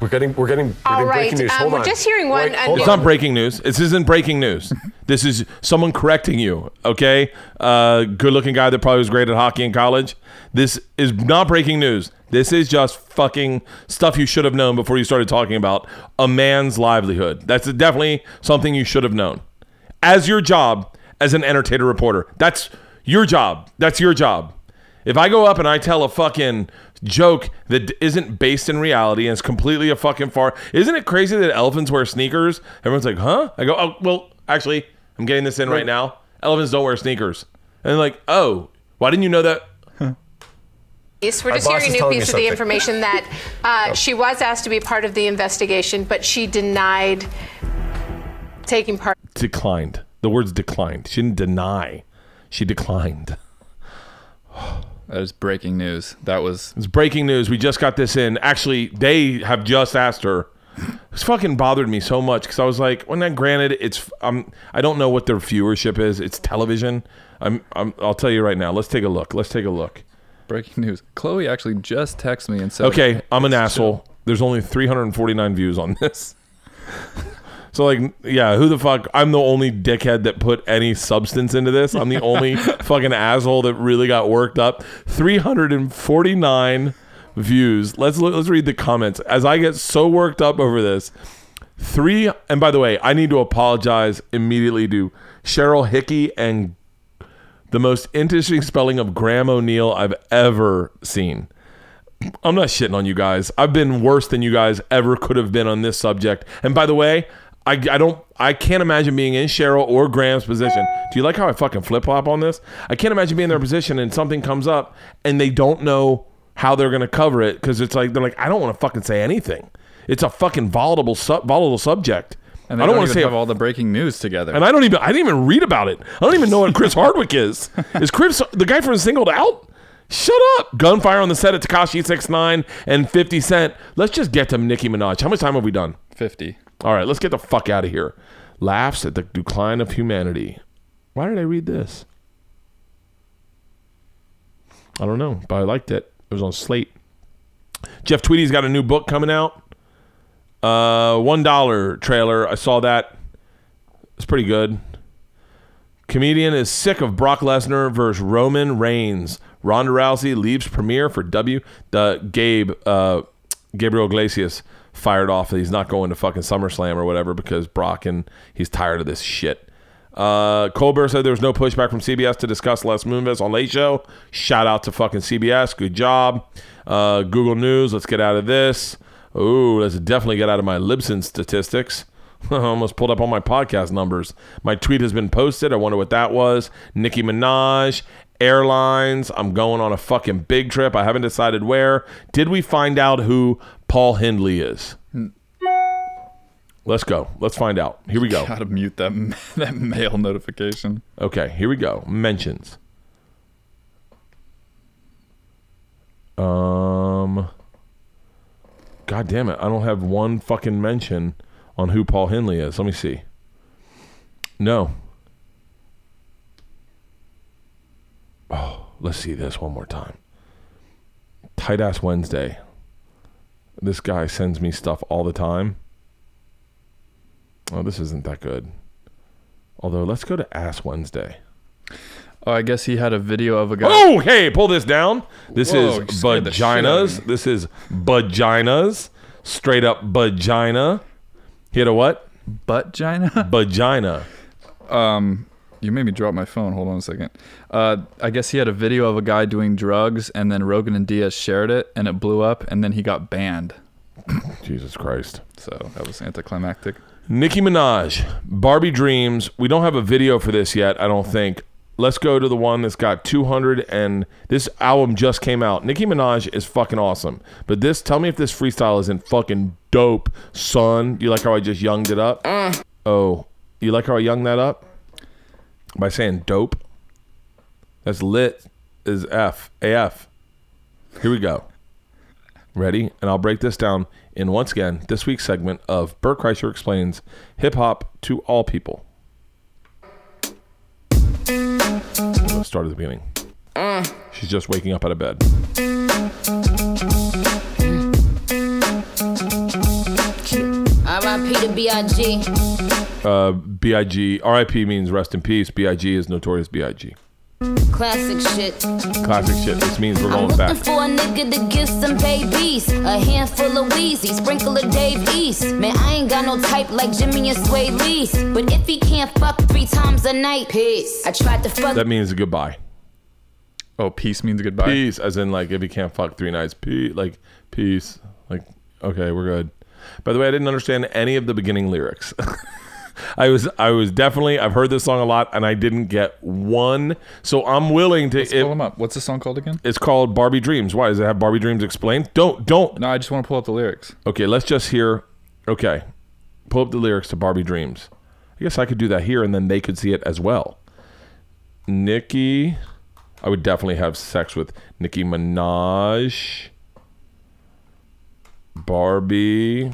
We're getting we're getting we're All getting right, breaking news. um, Hold we're on. just hearing one- Wait, a hold It's on. not breaking news. This isn't breaking news. This is someone correcting you. Okay, uh, good-looking guy that probably was great at hockey in college. This is not breaking news. This is just fucking stuff you should have known before you started talking about a man's livelihood. That's definitely something you should have known. As your job as an entertainer reporter, that's your job. That's your job. If I go up and I tell a fucking joke that d- isn't based in reality and is completely a fucking far, isn't it crazy that elephants wear sneakers? Everyone's like, huh? I go, oh, well, actually, I'm getting this in right now. Elephants don't wear sneakers. And they're like, oh, why didn't you know that? [LAUGHS] Yes, we're just hearing a new telling me piece of the information [LAUGHS] that uh, she was asked to be part of the investigation, but she denied taking part. Declined. The words declined. She didn't deny. She declined. [SIGHS] [SIGHS] [SIGHS] That is breaking news. That was It's breaking news. We just got this in. Actually, they have just asked her. It's fucking bothered me so much because I was like, when that granted, it's um, I don't know what their viewership is. It's television. I'm, I'm I'll tell you right now. Let's take a look. Let's take a look. breaking news. Chloe actually just texted me and said, Okay, I'm an asshole. There's only 349 views on this. [LAUGHS] So like, yeah, who the fuck? I'm the only dickhead that put any substance into this. I'm the only [LAUGHS] fucking asshole that really got worked up. 349 views. Let's look, let's read the comments. As I get so worked up over this, three. And by the way, I need to apologize immediately to Cheryl Hickey and the most interesting spelling of Graeme O'Neil I've ever seen. I'm not shitting on you guys. I've been worse than you guys ever could have been on this subject. And by the way, I, I don't I can't imagine being in Cheryl or Graeme's position. Do you like how I fucking flip flop on this? I can't imagine being in their position and something comes up and they don't know how they're gonna cover it because it's like they're like I don't want to fucking say anything. It's a fucking volatile sub, volatile subject. And they I don't don't, want to say have all the breaking news together. and I don't even I didn't even read about it. I don't even know what Chris [LAUGHS] Hardwick is. Is Chris the guy from Singled Out? Shut up! Gunfire on the set of Tekashi Six Nine and Fifty Cent. Let's just get to Nicki Minaj. How much time have we done? Fifty. All right, let's get the fuck out of here. Laughs at the decline of humanity. Why did I read this? I don't know, but I liked it. It was on Slate. Jeff Tweedy's got a new book coming out. Uh, one dollar trailer. I saw that. It's pretty good. Comedian is sick of Brock Lesnar versus Roman Reigns. Ronda Rousey leaves premiere for W. The Gabe uh, Gabriel Iglesias fired off that he's not going to fucking SummerSlam or whatever because Brock and he's tired of this shit. Uh, Colbert said there was no pushback from CBS to discuss Les Moonves on Late Show. Shout out to fucking CBS. Good job. Uh, Google News. Let's get out of this. Ooh, let's definitely get out of my Libsyn statistics. [LAUGHS] I almost pulled up all my podcast numbers. My tweet has been posted. I wonder what that was. Nicki Minaj, airlines. I'm going on a fucking big trip. I haven't decided where. Did we find out who Paul Hindley is? Let's go. Let's find out. Here we go. Gotta mute that [LAUGHS] that mail notification. Okay, here we go. Mentions. Um. God damn it! I don't have one fucking mention on who Paul Hindley is. Let me see. No. Oh, let's see this one more time. Tight ass Wednesday. This guy sends me stuff all the time. Oh, this isn't that good. Although, let's go to Ass Wednesday. Oh, I guess he had a video of a guy. Oh, hey, pull this down. This Whoa, is scared the shit out of vaginas. This is vaginas. Straight up vagina. Hit a what? Buttgina? Vagina. Um, you made me drop my phone. Hold on a second. Uh, I guess he had a video of a guy doing drugs, and then Rogan and Diaz shared it, and it blew up, and then he got banned. [LAUGHS] Jesus Christ. So that was anticlimactic. Nicki Minaj, Barbie Dreams. We don't have a video for this yet, I don't think. Let's go to the one that's got 200 and this album just came out. Nicki Minaj is fucking awesome. But this, tell me if this freestyle isn't fucking dope, son. You like how I just younged it up? Oh, you like how I younged that up? By saying dope? That's lit is F, AF. Here we go. Ready? And I'll break this down in once again this week's segment of Bert Kreischer explains hip hop to all people. Let's start at the beginning. She's just waking up out of bed. R.I.P. to B.I.G. Uh, B.I.G. R.I.P. means rest in peace. B.I.G. is notorious B.I.G. Classic shit. Classic shit. This means we're going back. I'm going looking back. for a nigga to give some babies. A handful of Weezy, sprinkle of Dave East. Man, I ain't got no type like Jimmy and Swae Lee's. But if he can't fuck three times a night, peace. I tried to fuck. That means goodbye. Oh, peace means goodbye. Peace, as in like if you can't fuck three nights, peace, like peace, like okay, we're good. By the way, I didn't understand any of the beginning lyrics. [LAUGHS] I was, I was definitely, I've heard this song a lot, and I didn't get one. So I'm willing to. Let's pull him up. What's the song called again? It's called Barbie Dreams. Why does it have Barbie Dreams explained? Don't, don't. No, I just want to pull up the lyrics. Okay, let's just hear. Okay, pull up the lyrics to Barbie Dreams. I guess I could do that here, and then they could see it as well. Nicki, I would definitely have sex with Nicki Minaj. Barbie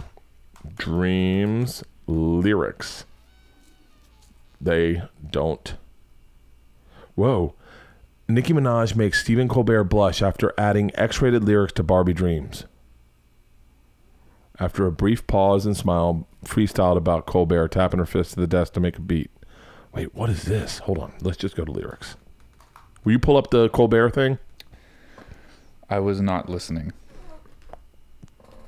Dreams lyrics. They don't. Whoa. Nicki Minaj makes Stephen Colbert blush after adding X rated lyrics to Barbie Dreams. After a brief pause and smile, freestyled about Colbert tapping her fist to the desk to make a beat. Wait, what is this? Hold on. Let's just go to lyrics. Will you pull up the Colbert thing? I was not listening.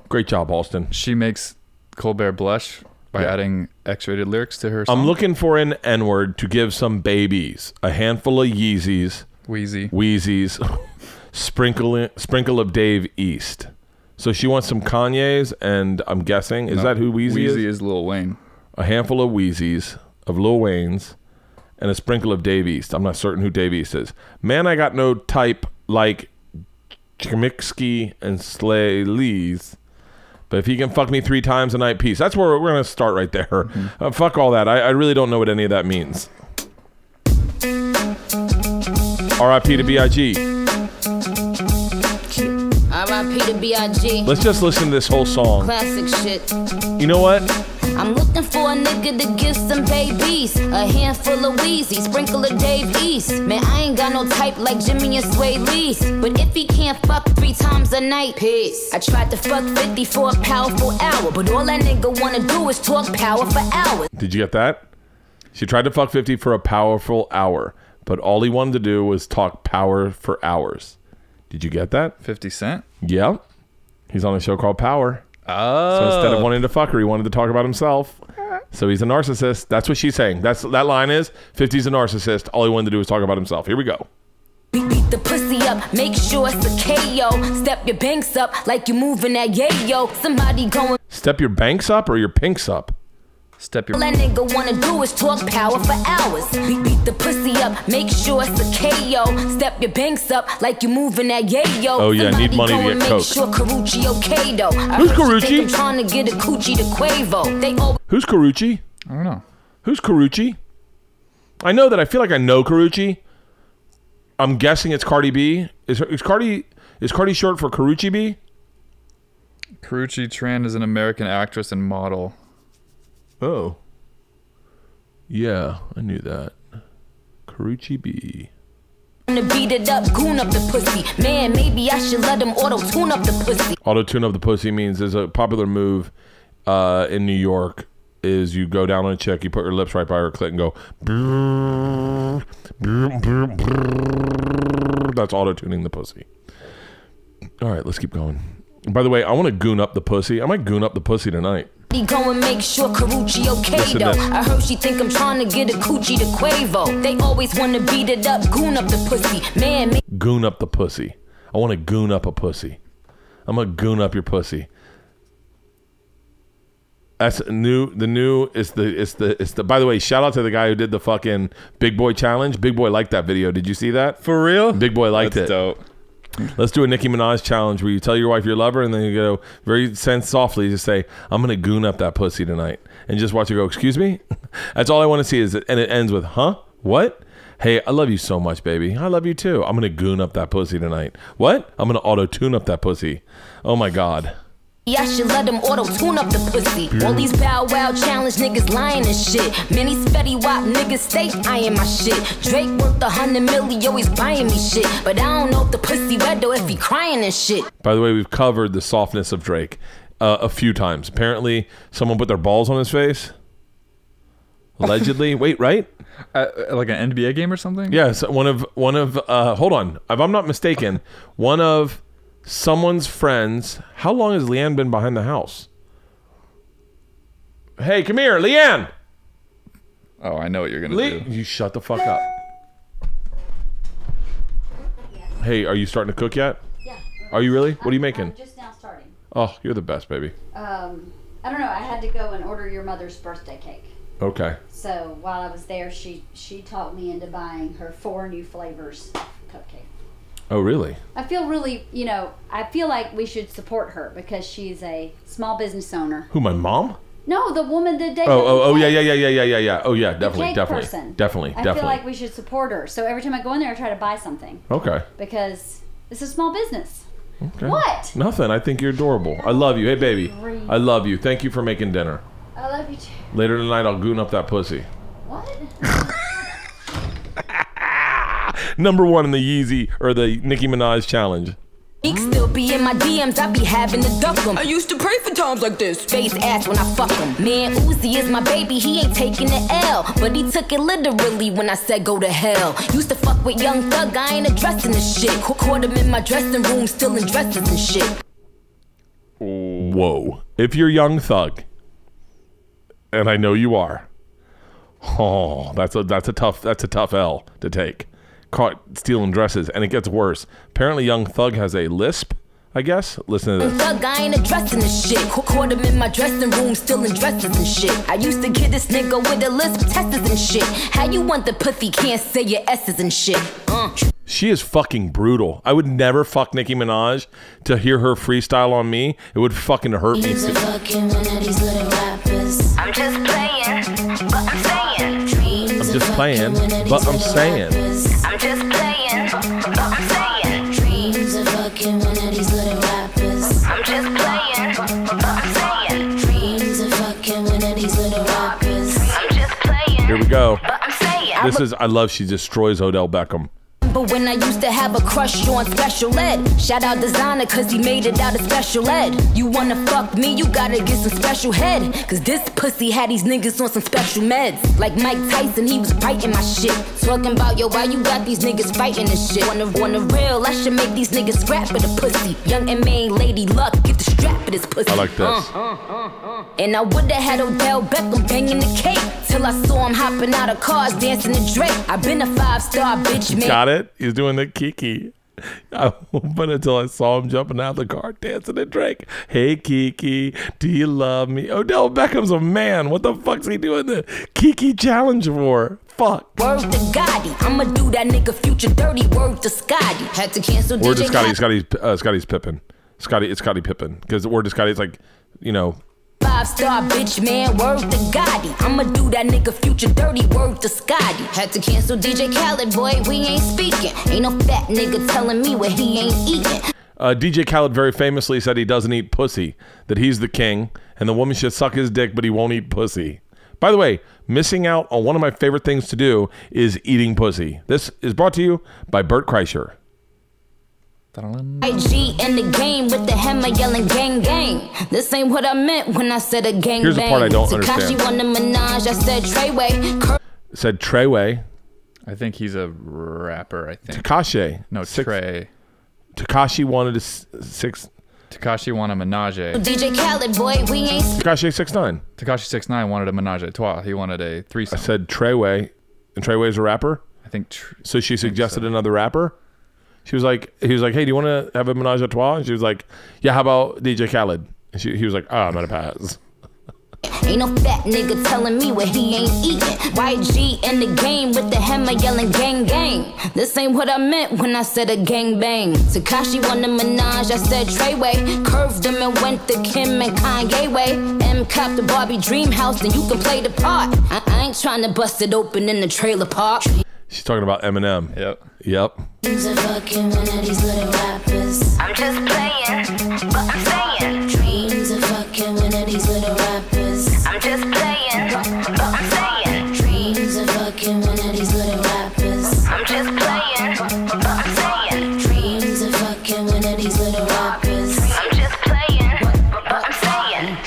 Great job, Alston. She makes Colbert blush by adding X-rated lyrics to her song. I'm looking for an N word to give some babies a handful of Yeezys, Weezy, Weezies, [LAUGHS] sprinkle sprinkle of Dave East. So she wants some Kanye's, and I'm guessing is No, that who Weezy, Weezy is? is Lil Wayne. A handful of Weezys, of Lil Wayne's, and a sprinkle of Dave East. I'm not certain who Dave East is. Man, I got no type like Chmiksky and Slay Lee's. But if he can fuck me three times a night, peace. That's where we're gonna start right there. Mm-hmm. Uh, fuck all that. I, I really don't know what any of that means. R.I.P. to B.I.G. R.I.P. to B.I.G. Let's just listen to this whole song. Classic shit. You know what? I'm looking for a nigga to give some babies. A handful of Weezy, sprinkle of Dave East. Man, I ain't got no type like Jimmy and Swae Lee's. But if he can't fuck three times a night, peace. I tried to fuck 50 for a powerful hour. But all that nigga wanna do is talk power for hours. Did you get that? She tried to fuck 50 for a powerful hour, but all he wanted to do was talk power for hours. Did you get that? 50 Cent? Yeah. He's on a show called Power. Oh. So instead of oh. wanting to fuck her, he wanted to talk about himself. So he's a narcissist. That's what she's saying. That's that line is 50's a narcissist. All he wanted to do was talk about himself. Here we go. Beat, beat the pussy up, make sure it's a KO. Step your banks up like you're moving that yayo. Somebody going. Step your banks up or your pinks up? Step All that nigga wanna do is talk power for hours. Beat, beat the pussy up, make sure it's a KO. Step your banks up like you moving that yayo. Oh, yeah, need money to get coke. sure Karrueche okay though. Who's heard she Karrueche? think I'm trying to get a coochie to Quavo. They always Who's Karrueche? I don't know. Who's Karrueche? I know that I feel like I know Karrueche. I'm guessing it's Cardi B. Is is Cardi is Cardi short for Karrueche B? Karrueche Tran is an American actress and model. Oh. Yeah, I knew that. Karrueche B. wanna beat it up, goon up the pussy. Man, maybe I should let him auto tune up the pussy. Auto tune up the pussy means is a popular move uh, in New York. Is you go down on a chick, you put your lips right by her clit and go. "Brrr, brrr, brrr, brrr." That's auto tuning the pussy. All right, let's keep going. By the way, I want to goon up the pussy. I might goon up the pussy tonight. He go and make sure Karrueche okay though. I heard she think I'm trying to get a coochie to Quavo. They always wanna beat it up, goon up the pussy. Man, make Goon up the pussy. I want to goon up a pussy. I'm gonna goon up your pussy. That's new. The new is the it's the it's the. By the way, shout out to the guy who did the fucking Big Boy challenge. Big Boy liked that video. Did you see that? For real? Big Boy liked That's it. dope. Let's do a Nicki Minaj challenge where you tell your wife you love her and then you go very sense softly just say, I'm gonna goon up that pussy tonight. And just watch her go, excuse me? [LAUGHS] That's all I want to see is and it ends with, huh? What? Hey, I love you so much, baby. I love you too. I'm gonna goon up that pussy tonight. What? I'm gonna auto tune up that pussy. Oh my god. I should let him auto tune up the pussy. All these bow wow challenge niggas lying and shit. Many spetty wop niggas stay eyeing my shit. Drake worth a hundred milli, always buying me shit. But I don't know if the pussy red or if he crying and shit. By the way, we've covered the softness of Drake uh, a few times. Apparently, someone put their balls on his face. Allegedly. Wait, right? [LAUGHS] Uh, like an NBA game or something? Yes, one of one of uh hold on. If I'm not mistaken, one of someone's friends. How long has LeeAnn been behind the house? Hey, come here, LeeAnn. Oh, I know what you're gonna Le- do. you shut the fuck up. Hey, are you starting to cook yet? Yeah. Are you really? What are you making? Just now starting. Oh, you're the best, baby. Um, I don't know. I had to go and order your mother's birthday cake. Okay. So while I was there, she she talked me into buying her four new flavors of cupcake. Oh, really? I feel really, you know, I feel like we should support her because she's a small business owner. Who? My mom? No, the woman that dated. Oh, oh, oh, yeah, yeah, yeah, yeah, yeah, yeah, yeah. Oh, yeah, definitely, definitely, person. definitely, I definitely. feel like we should support her. So every time I go in there, I try to buy something okay. because it's a small business. Okay. What? Nothing. I think you're adorable. I love you. Hey, baby. I love you. Thank you for making dinner. I love you too. Later tonight, I'll goon up that pussy. What? [LAUGHS] Number one in the Yeezy or the Nicki Minaj challenge. Still be in my DMs, I be having to duck 'em. I used to pray for times like this. Face ass when I fuck 'em. Man, Uzi is my baby, he ain't taking the L. But he took it literally when I said go to hell. Used to fuck with Young Thug, I ain't addressing the shit. Ca- Caught him in my dressing room, still in dresses and shit. Whoa. If you're young thug, and I know you are, oh, that's a that's a tough that's a tough L to take. Caught stealing dresses, and it gets worse. Apparently, young thug has a lisp. I guess. Listen to Young this. Thug, I ain't addressing the shit. Ca- Caught him in my dressing room, still in dresses and shit. I used to get this nigga with a list of testers and shit. How you want the pussy, can't say your S's and shit. Uh. She is fucking brutal. I would never fuck Nicki Minaj to hear her freestyle on me. It would fucking hurt me. I'm just playing, but I'm saying. I'm just playing, but I'm saying. Playing, go. but I'm saying. This is I love she destroys Odell Beckham. But when I used to have a crush on special ed, shout out Desiigner cause he made it out of special ed. You wanna fuck me, you gotta get some special head. Cause this pussy had these niggas on some special meds. Like Mike Tyson, he was biting my shit. Talking about, yo, why you got these niggas fighting this shit? Wanna, wanna real, I should make these niggas scrap for the pussy. Young and main lady luck, get the strap for this pussy. I like this. Uh, uh, uh, uh. And I would've had Odell Beckham banging the cake. Till I saw him hopping out of cars, dancing to Drake. i been a five star bitch, man. Got it? He's doing the Kiki. [LAUGHS] I, but until I saw him jumping out of the car, dancing to Drake. Hey Kiki, do you love me? Odell Beckham's a man. What the fuck's he doing the Kiki challenge for? Fuck. Word to Gotti, I'ma do that nigga future dirty. Word to Scotty, had to cancel Word to DJ Scotty. Scotty's uh, Scotty's Pippen. Scotty. It's Scotty Pippen because the word to Scotty is like, you know, Five star bitch, man, word to Gotti. I'ma do that nigga future dirty. Word to Scotty, had to cancel DJ Khaled, boy, we ain't speaking. Ain't no fat nigga telling me what he ain't eating. Uh, DJ Khaled very famously said he doesn't eat pussy, that he's the king, and the woman should suck his dick, but he won't eat pussy. By the way, missing out on one of my favorite things to do is eating pussy. This is brought to you by Bert Kreischer. YG in the game with the hammer yelling gang gang. This ain't what I meant when I said a gang Here's the part I don't Tekashi understand. won the menage, I said Treyway. Cur- Said Treyway. I think he's a rapper. I think. Tekashi. No, Six- Trey. Tekashi wanted a s- six. Tekashi wanted a menage. DJ Khaled, boy, we ain't Tekashi six nine. Tekashi six nine wanted a menage a trois. He wanted a I threesome. said Treyway, and Treyway's a rapper. I think. Tr- So she suggested another rapper. She was like, he was like, hey, do you want to have a menage a trois? And she was like, yeah, how about DJ Khaled? And she, he was like, oh, I'm gonna pass. [LAUGHS] Ain't no fat nigga telling me what he ain't eating. YG in the game with the hammer yelling gang gang. This ain't what I meant when I said a gang bang. Tekashi won the menage, I said Treyway. Curved him and went to Kim and Kanye way. M cop the Barbie dream house, then you can play the part. I, I ain't trying to bust it open in the trailer park. She's talking about Eminem. Yep. Yep. Dreams of fucking one of these little rappers. I'm just playing, but I'm saying. Dreams of fucking one of these little rappers. I'm just playing, but I'm saying. Dreams of fucking one of these little rappers. I'm just playing, but I'm saying. Dreams of fucking one of these little rappers. I'm just playing, but I'm saying.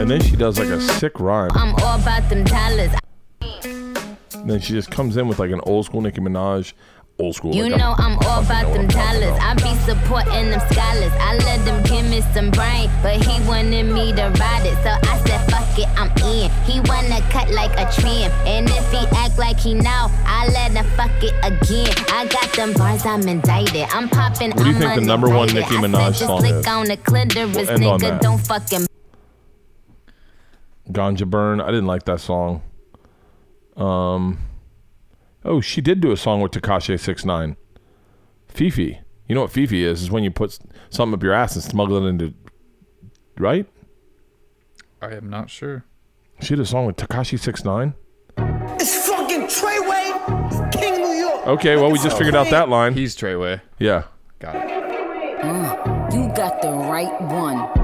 And then she does like a sick rhyme. I'm all about them dollars. And then she just comes in with like an old school Nicki Minaj, old school. You like, know I'm all about them dollars. I be supporting them scholars. I let them give me some brain, but he wanted me to ride it. So I said, fuck it, I'm in. He wanna cut like a trim. And if he act like he know, I let him fuck it again. I got them bars, I'm indicted. I'm popping, What do you I'm think the number one. Nicki I said, Minaj song is? on the clitoris, We'll end on that. Don't fucking Ganja Burn. I didn't like that song. Um, oh, she did do a song with Tekashi Six Nine. Fifi. You know what Fifi is? Is when you put something up your ass and smuggle it into. Right? I am not sure. She did a song with Tekashi Six Nine. It's fucking Treyway, It's King New York. Okay, well we just figured out that line. He's Treyway. Yeah. Got it. Uh, you got the right one.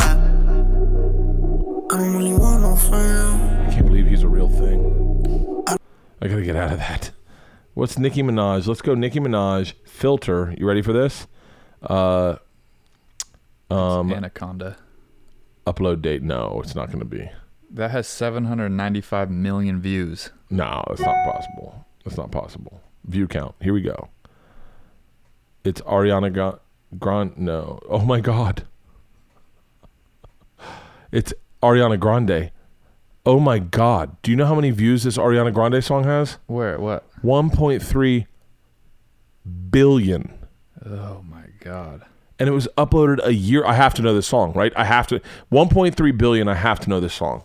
I gotta get out of that. What's Nicki Minaj? Let's go Nicki Minaj. Filter. You ready for this? Uh, um, Anaconda. upload date. No, it's not gonna be. That has 795 million views. No, it's not possible. It's not possible. View count. Here we go. It's Ariana Ga- Grande. No. Oh my God. It's Ariana Grande. Oh my God. Do you know how many views this Ariana Grande song has? Where? What? 1.3 billion. Oh my god. And it was uploaded a year. I have to know this song, right? I have to. 1.3 billion. I have to know this song.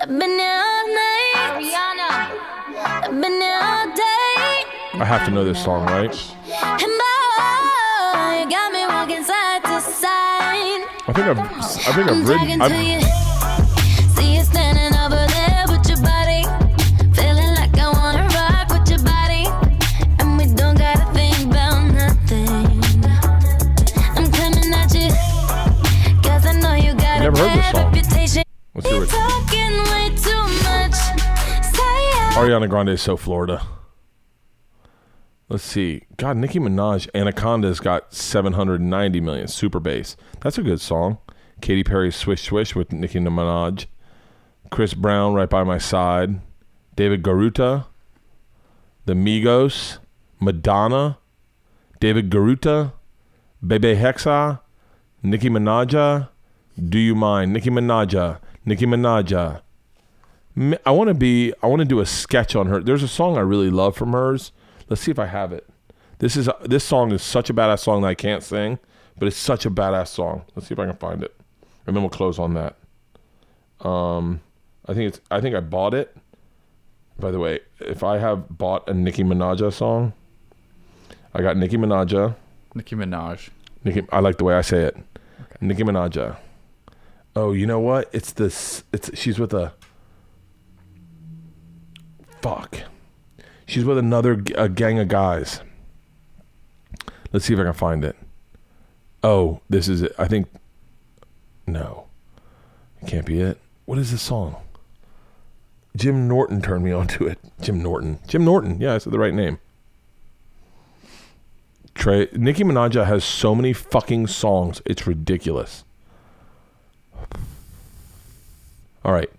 I've been here all night. Ariana. I've been here all day. I have to know this song, right? And boy, you got me walking side to side. I think I've. I think I'm I've written. to I've, Never heard this song. Let's hear it. Talking way too much. Say Ariana Grande so Florida. Let's see. God, Nicki Minaj, Anaconda's got 790 million. Super bass. That's a good song. Katy Perry's Swish Swish with Nicki Minaj. Chris Brown, Right by My Side. David Guetta. The Migos. Madonna. David Guetta. Bebe Rexha. Nicki Minaj. Do You Mind? Nicki Minaj. Nicki Minaj. I want to be. I want to do a sketch on her. There's a song I really love from hers. Let's see if I have it. This is this song is such a badass song that I can't sing, but it's such a badass song. Let's see if I can find it, and then we'll close on that. Um, I think it's. I think I bought it. By the way, if I have bought a Nicki Minaj song, I got Nicki Minaj. Nicki Minaj. Nicki, I like the way I say it. Nicki Minaj. Oh, you know what? It's this. It's she's with a. Fuck. She's with another a gang of guys. Let's see if I can find it. Oh, this is it. I think. No. It can't be it. What is this song? Jim Norton turned me onto it. Jim Norton. Jim Norton. Yeah, I said the right name. Trey Nicki Minaj has so many fucking songs. It's ridiculous. All right.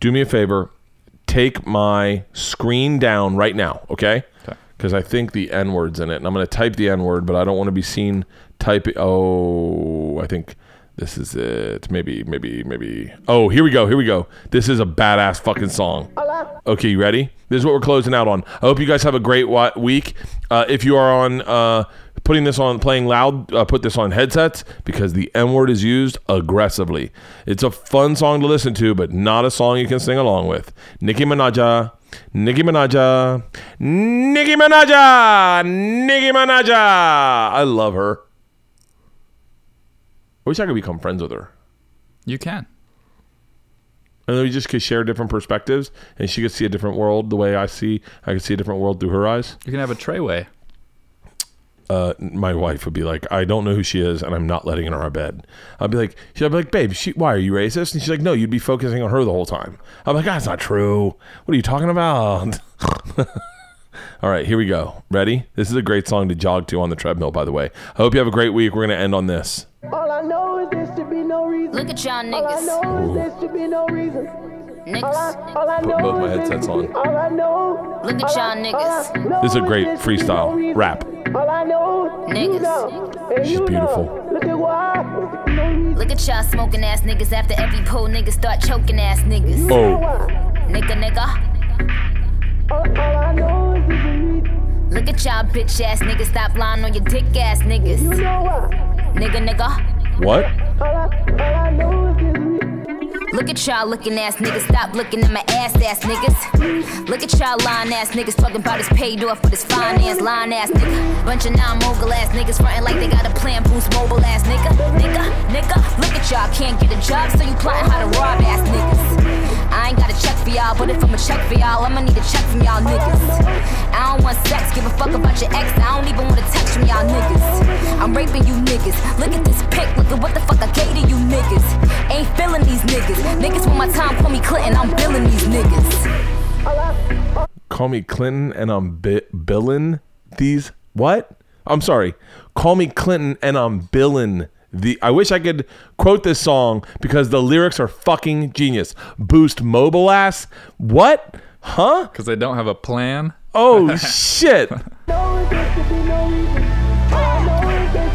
Do me a favor. Take my screen down right now, okay? Because I think the N word's in it. And I'm going to type the N word, but I don't want to be seen typing. Oh, I think this is it. Maybe, maybe, maybe. Oh, here we go. Here we go. This is a badass fucking song. Okay, you ready? This is what we're closing out on. I hope you guys have a great wa- week. Uh, if you are on uh, putting this on, playing loud, uh, put this on headsets because the m word is used aggressively. It's a fun song to listen to, but not a song you can sing along with. Nicki Minaj, Nicki Minaj, Nicki Minaj, Nicki Minaj. I love her. I wish I could become friends with her. You can. And then we just could share different perspectives, and she could see a different world the way I see. I could see a different world through her eyes. You can have a treyway. Uh, my wife would be like, "I don't know who she is, and I'm not letting her in our bed." I'd be like, "She'd be like, babe, she, why are you racist?" And she's like, "No, you'd be focusing on her the whole time." I'm like, "That's not true. What are you talking about?" [LAUGHS] All right, here we go. Ready? This is a great song to jog to on the treadmill. By the way, I hope you have a great week. We're gonna end on this. All I know is there should be no reason. Look at y'all All I niggas. know is there should be no reason. All I, all I Put both my headsets on. All I know. Look at y'all niggas. all I know This is a great there should be no freestyle rap. All I know, you She's beautiful. Look at why. Look at y'all smoking ass niggas after every pull niggas start choking ass niggas. Oh. Nigga, nigga. All, all I know is there's. Look at y'all bitch ass niggas stop lying on your dick ass niggas. You know why. Nigga, nigga. What? Look at y'all looking ass niggas, stop looking at my ass ass niggas. Look at y'all lying ass niggas talking about his paid off with his finance line ass nigga. Bunch of non mogul ass niggas frontin' like they got a plan boost mobile ass nigga. Nigga, nigga, look at y'all can't get a job, so you plotting how to rob ass niggas. I ain't got a check for y'all, but if I'm a check for y'all, I'ma need a check from y'all niggas. I don't want sex, give a fuck about your ex, I don't even want a text from y'all niggas. I'm raping you niggas. Look at this pic, look at what the fuck I gave to you niggas. Ain't feeling these niggas. Niggas want my time, call me Clinton, I'm billing these niggas. Call me Clinton and I'm bi- billing these. What? I'm sorry. Call me Clinton and I'm billing the. I wish I could quote this song because the lyrics are fucking genius. Boost mobile ass. What? Huh? Because they don't have a plan. Oh [LAUGHS] shit.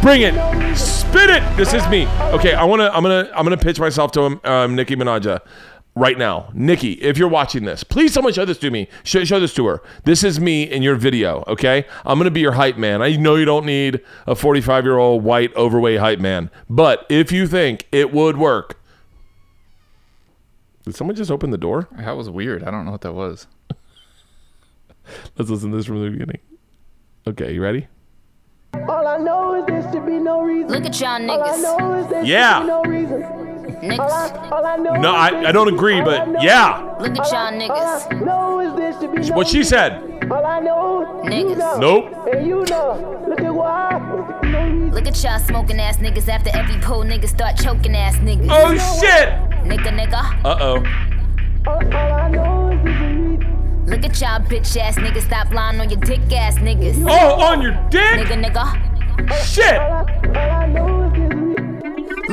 Bring it. Spit it. This is me. Okay, I want to I'm going to I'm to pitch myself to um Nicki Minaj right now. Nicki, if you're watching this, please someone show this to me. Show, show this to her. This is me in your video, okay? I'm going to be your hype man. I know you don't need a 45 year old white overweight hype man, but if you think it would work. Did someone just open the door? That was weird. I don't know what that was. Let's listen to this from the beginning. Okay, you ready? All I know is there should be no reason. Look at y'all niggas. Yeah. No reason. Niggas. All I know No, I, I don't agree, but yeah. Look at y'all niggas. What she said. All I know Niggas. Nope. And you know. Look at why. Look at y'all smoking ass niggas after every pull niggas start choking ass niggas. Oh, shit. Nigga, nigga. Uh oh. Look at y'all bitch ass niggas. Stop lying on your dick ass niggas. Oh, on your dick? Nigga, nigga. Shit.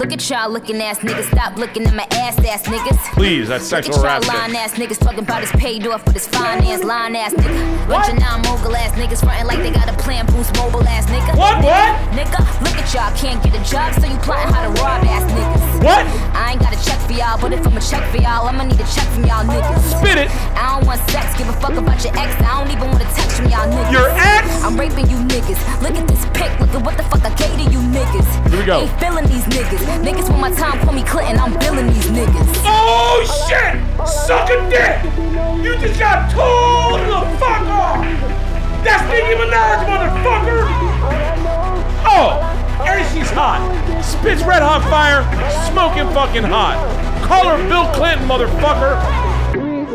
Look at y'all looking ass niggas. Stop looking at my ass ass niggas. Please, that's sexual lying harassment. ass niggas talking about his paid off with his finance line ass nigga. Bunch of non mogul ass niggas frontin' like they got a plan boost mobile ass nigga. What, Nigga, what? Nigga, look at y'all can't get a job, so you plotting how to rob ass niggas. What? I ain't got a check for y'all, but if I'm a check for y'all, I'ma need a check from y'all niggas. Spit it. I don't want sex, give a fuck about your ex. I don't even want a text from y'all niggas. Your ex? I'm raping you niggas. Look at this pic, look at what the fuck I gave to you niggas. Here we go. Ain't feeling these niggas. Niggas want my time, call me Clinton, I'm billing these niggas. Oh shit! Suck a dick! You just got told the fuck off! That's Nicki Minaj, motherfucker! Oh! And she's hot! Spits red hot fire, smoking fucking hot! Call her Bill Clinton, motherfucker!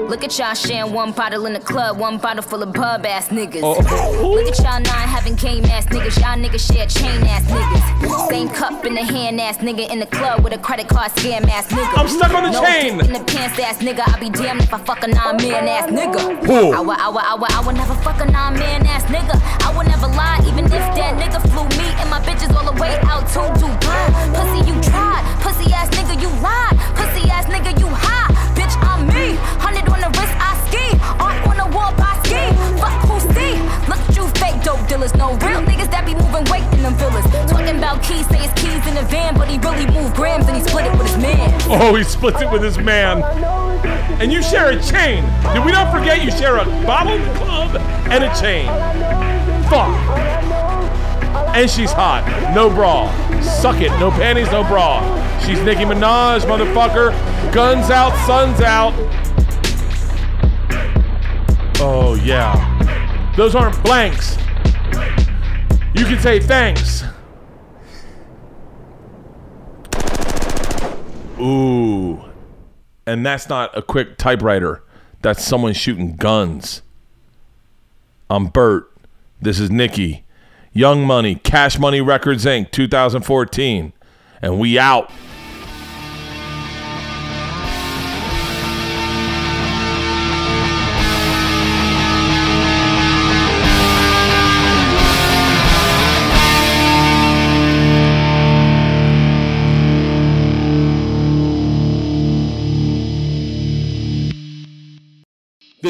Look at y'all sharing one bottle in the club, one bottle full of pub ass niggas. Oh. Look at y'all nine having game ass niggas, y'all niggas share chain ass niggas. Same cup in the hand ass nigga in the club with a credit card scam ass nigga. I'm stuck on the no chain. In the pants ass nigga, I be damned if I fuck a non man ass nigga. Who? I would, I would, I would, I would never fuck a non man ass nigga. I would never lie, even if that nigga flew me and my bitches all the way out to Dubai. Pussy, you tried. Pussy ass nigga, you lied. Pussy ass nigga, you high. Hundred on the wrist, I ski. Art on the wall, I ski. Fuck who see? Look at you, fake dope dealers. No real niggas that be moving weight in them villas. Talking about keys, say it's keys in the van, but he really moved grams and he split it with his man. Oh, he splits it with his man. And you share a chain. Did we not forget you share a bottle the club and a chain? Fuck. And she's hot. No bra. Suck it. No panties, no bra. She's Nicki Minaj, motherfucker. Guns out, sun's out. Oh, yeah. Those aren't blanks. You can say thanks. Ooh. And that's not a quick typewriter. That's someone shooting guns. I'm Bert. This is Nicki. Young Money, Cash Money Records Inc., 2014. And we out.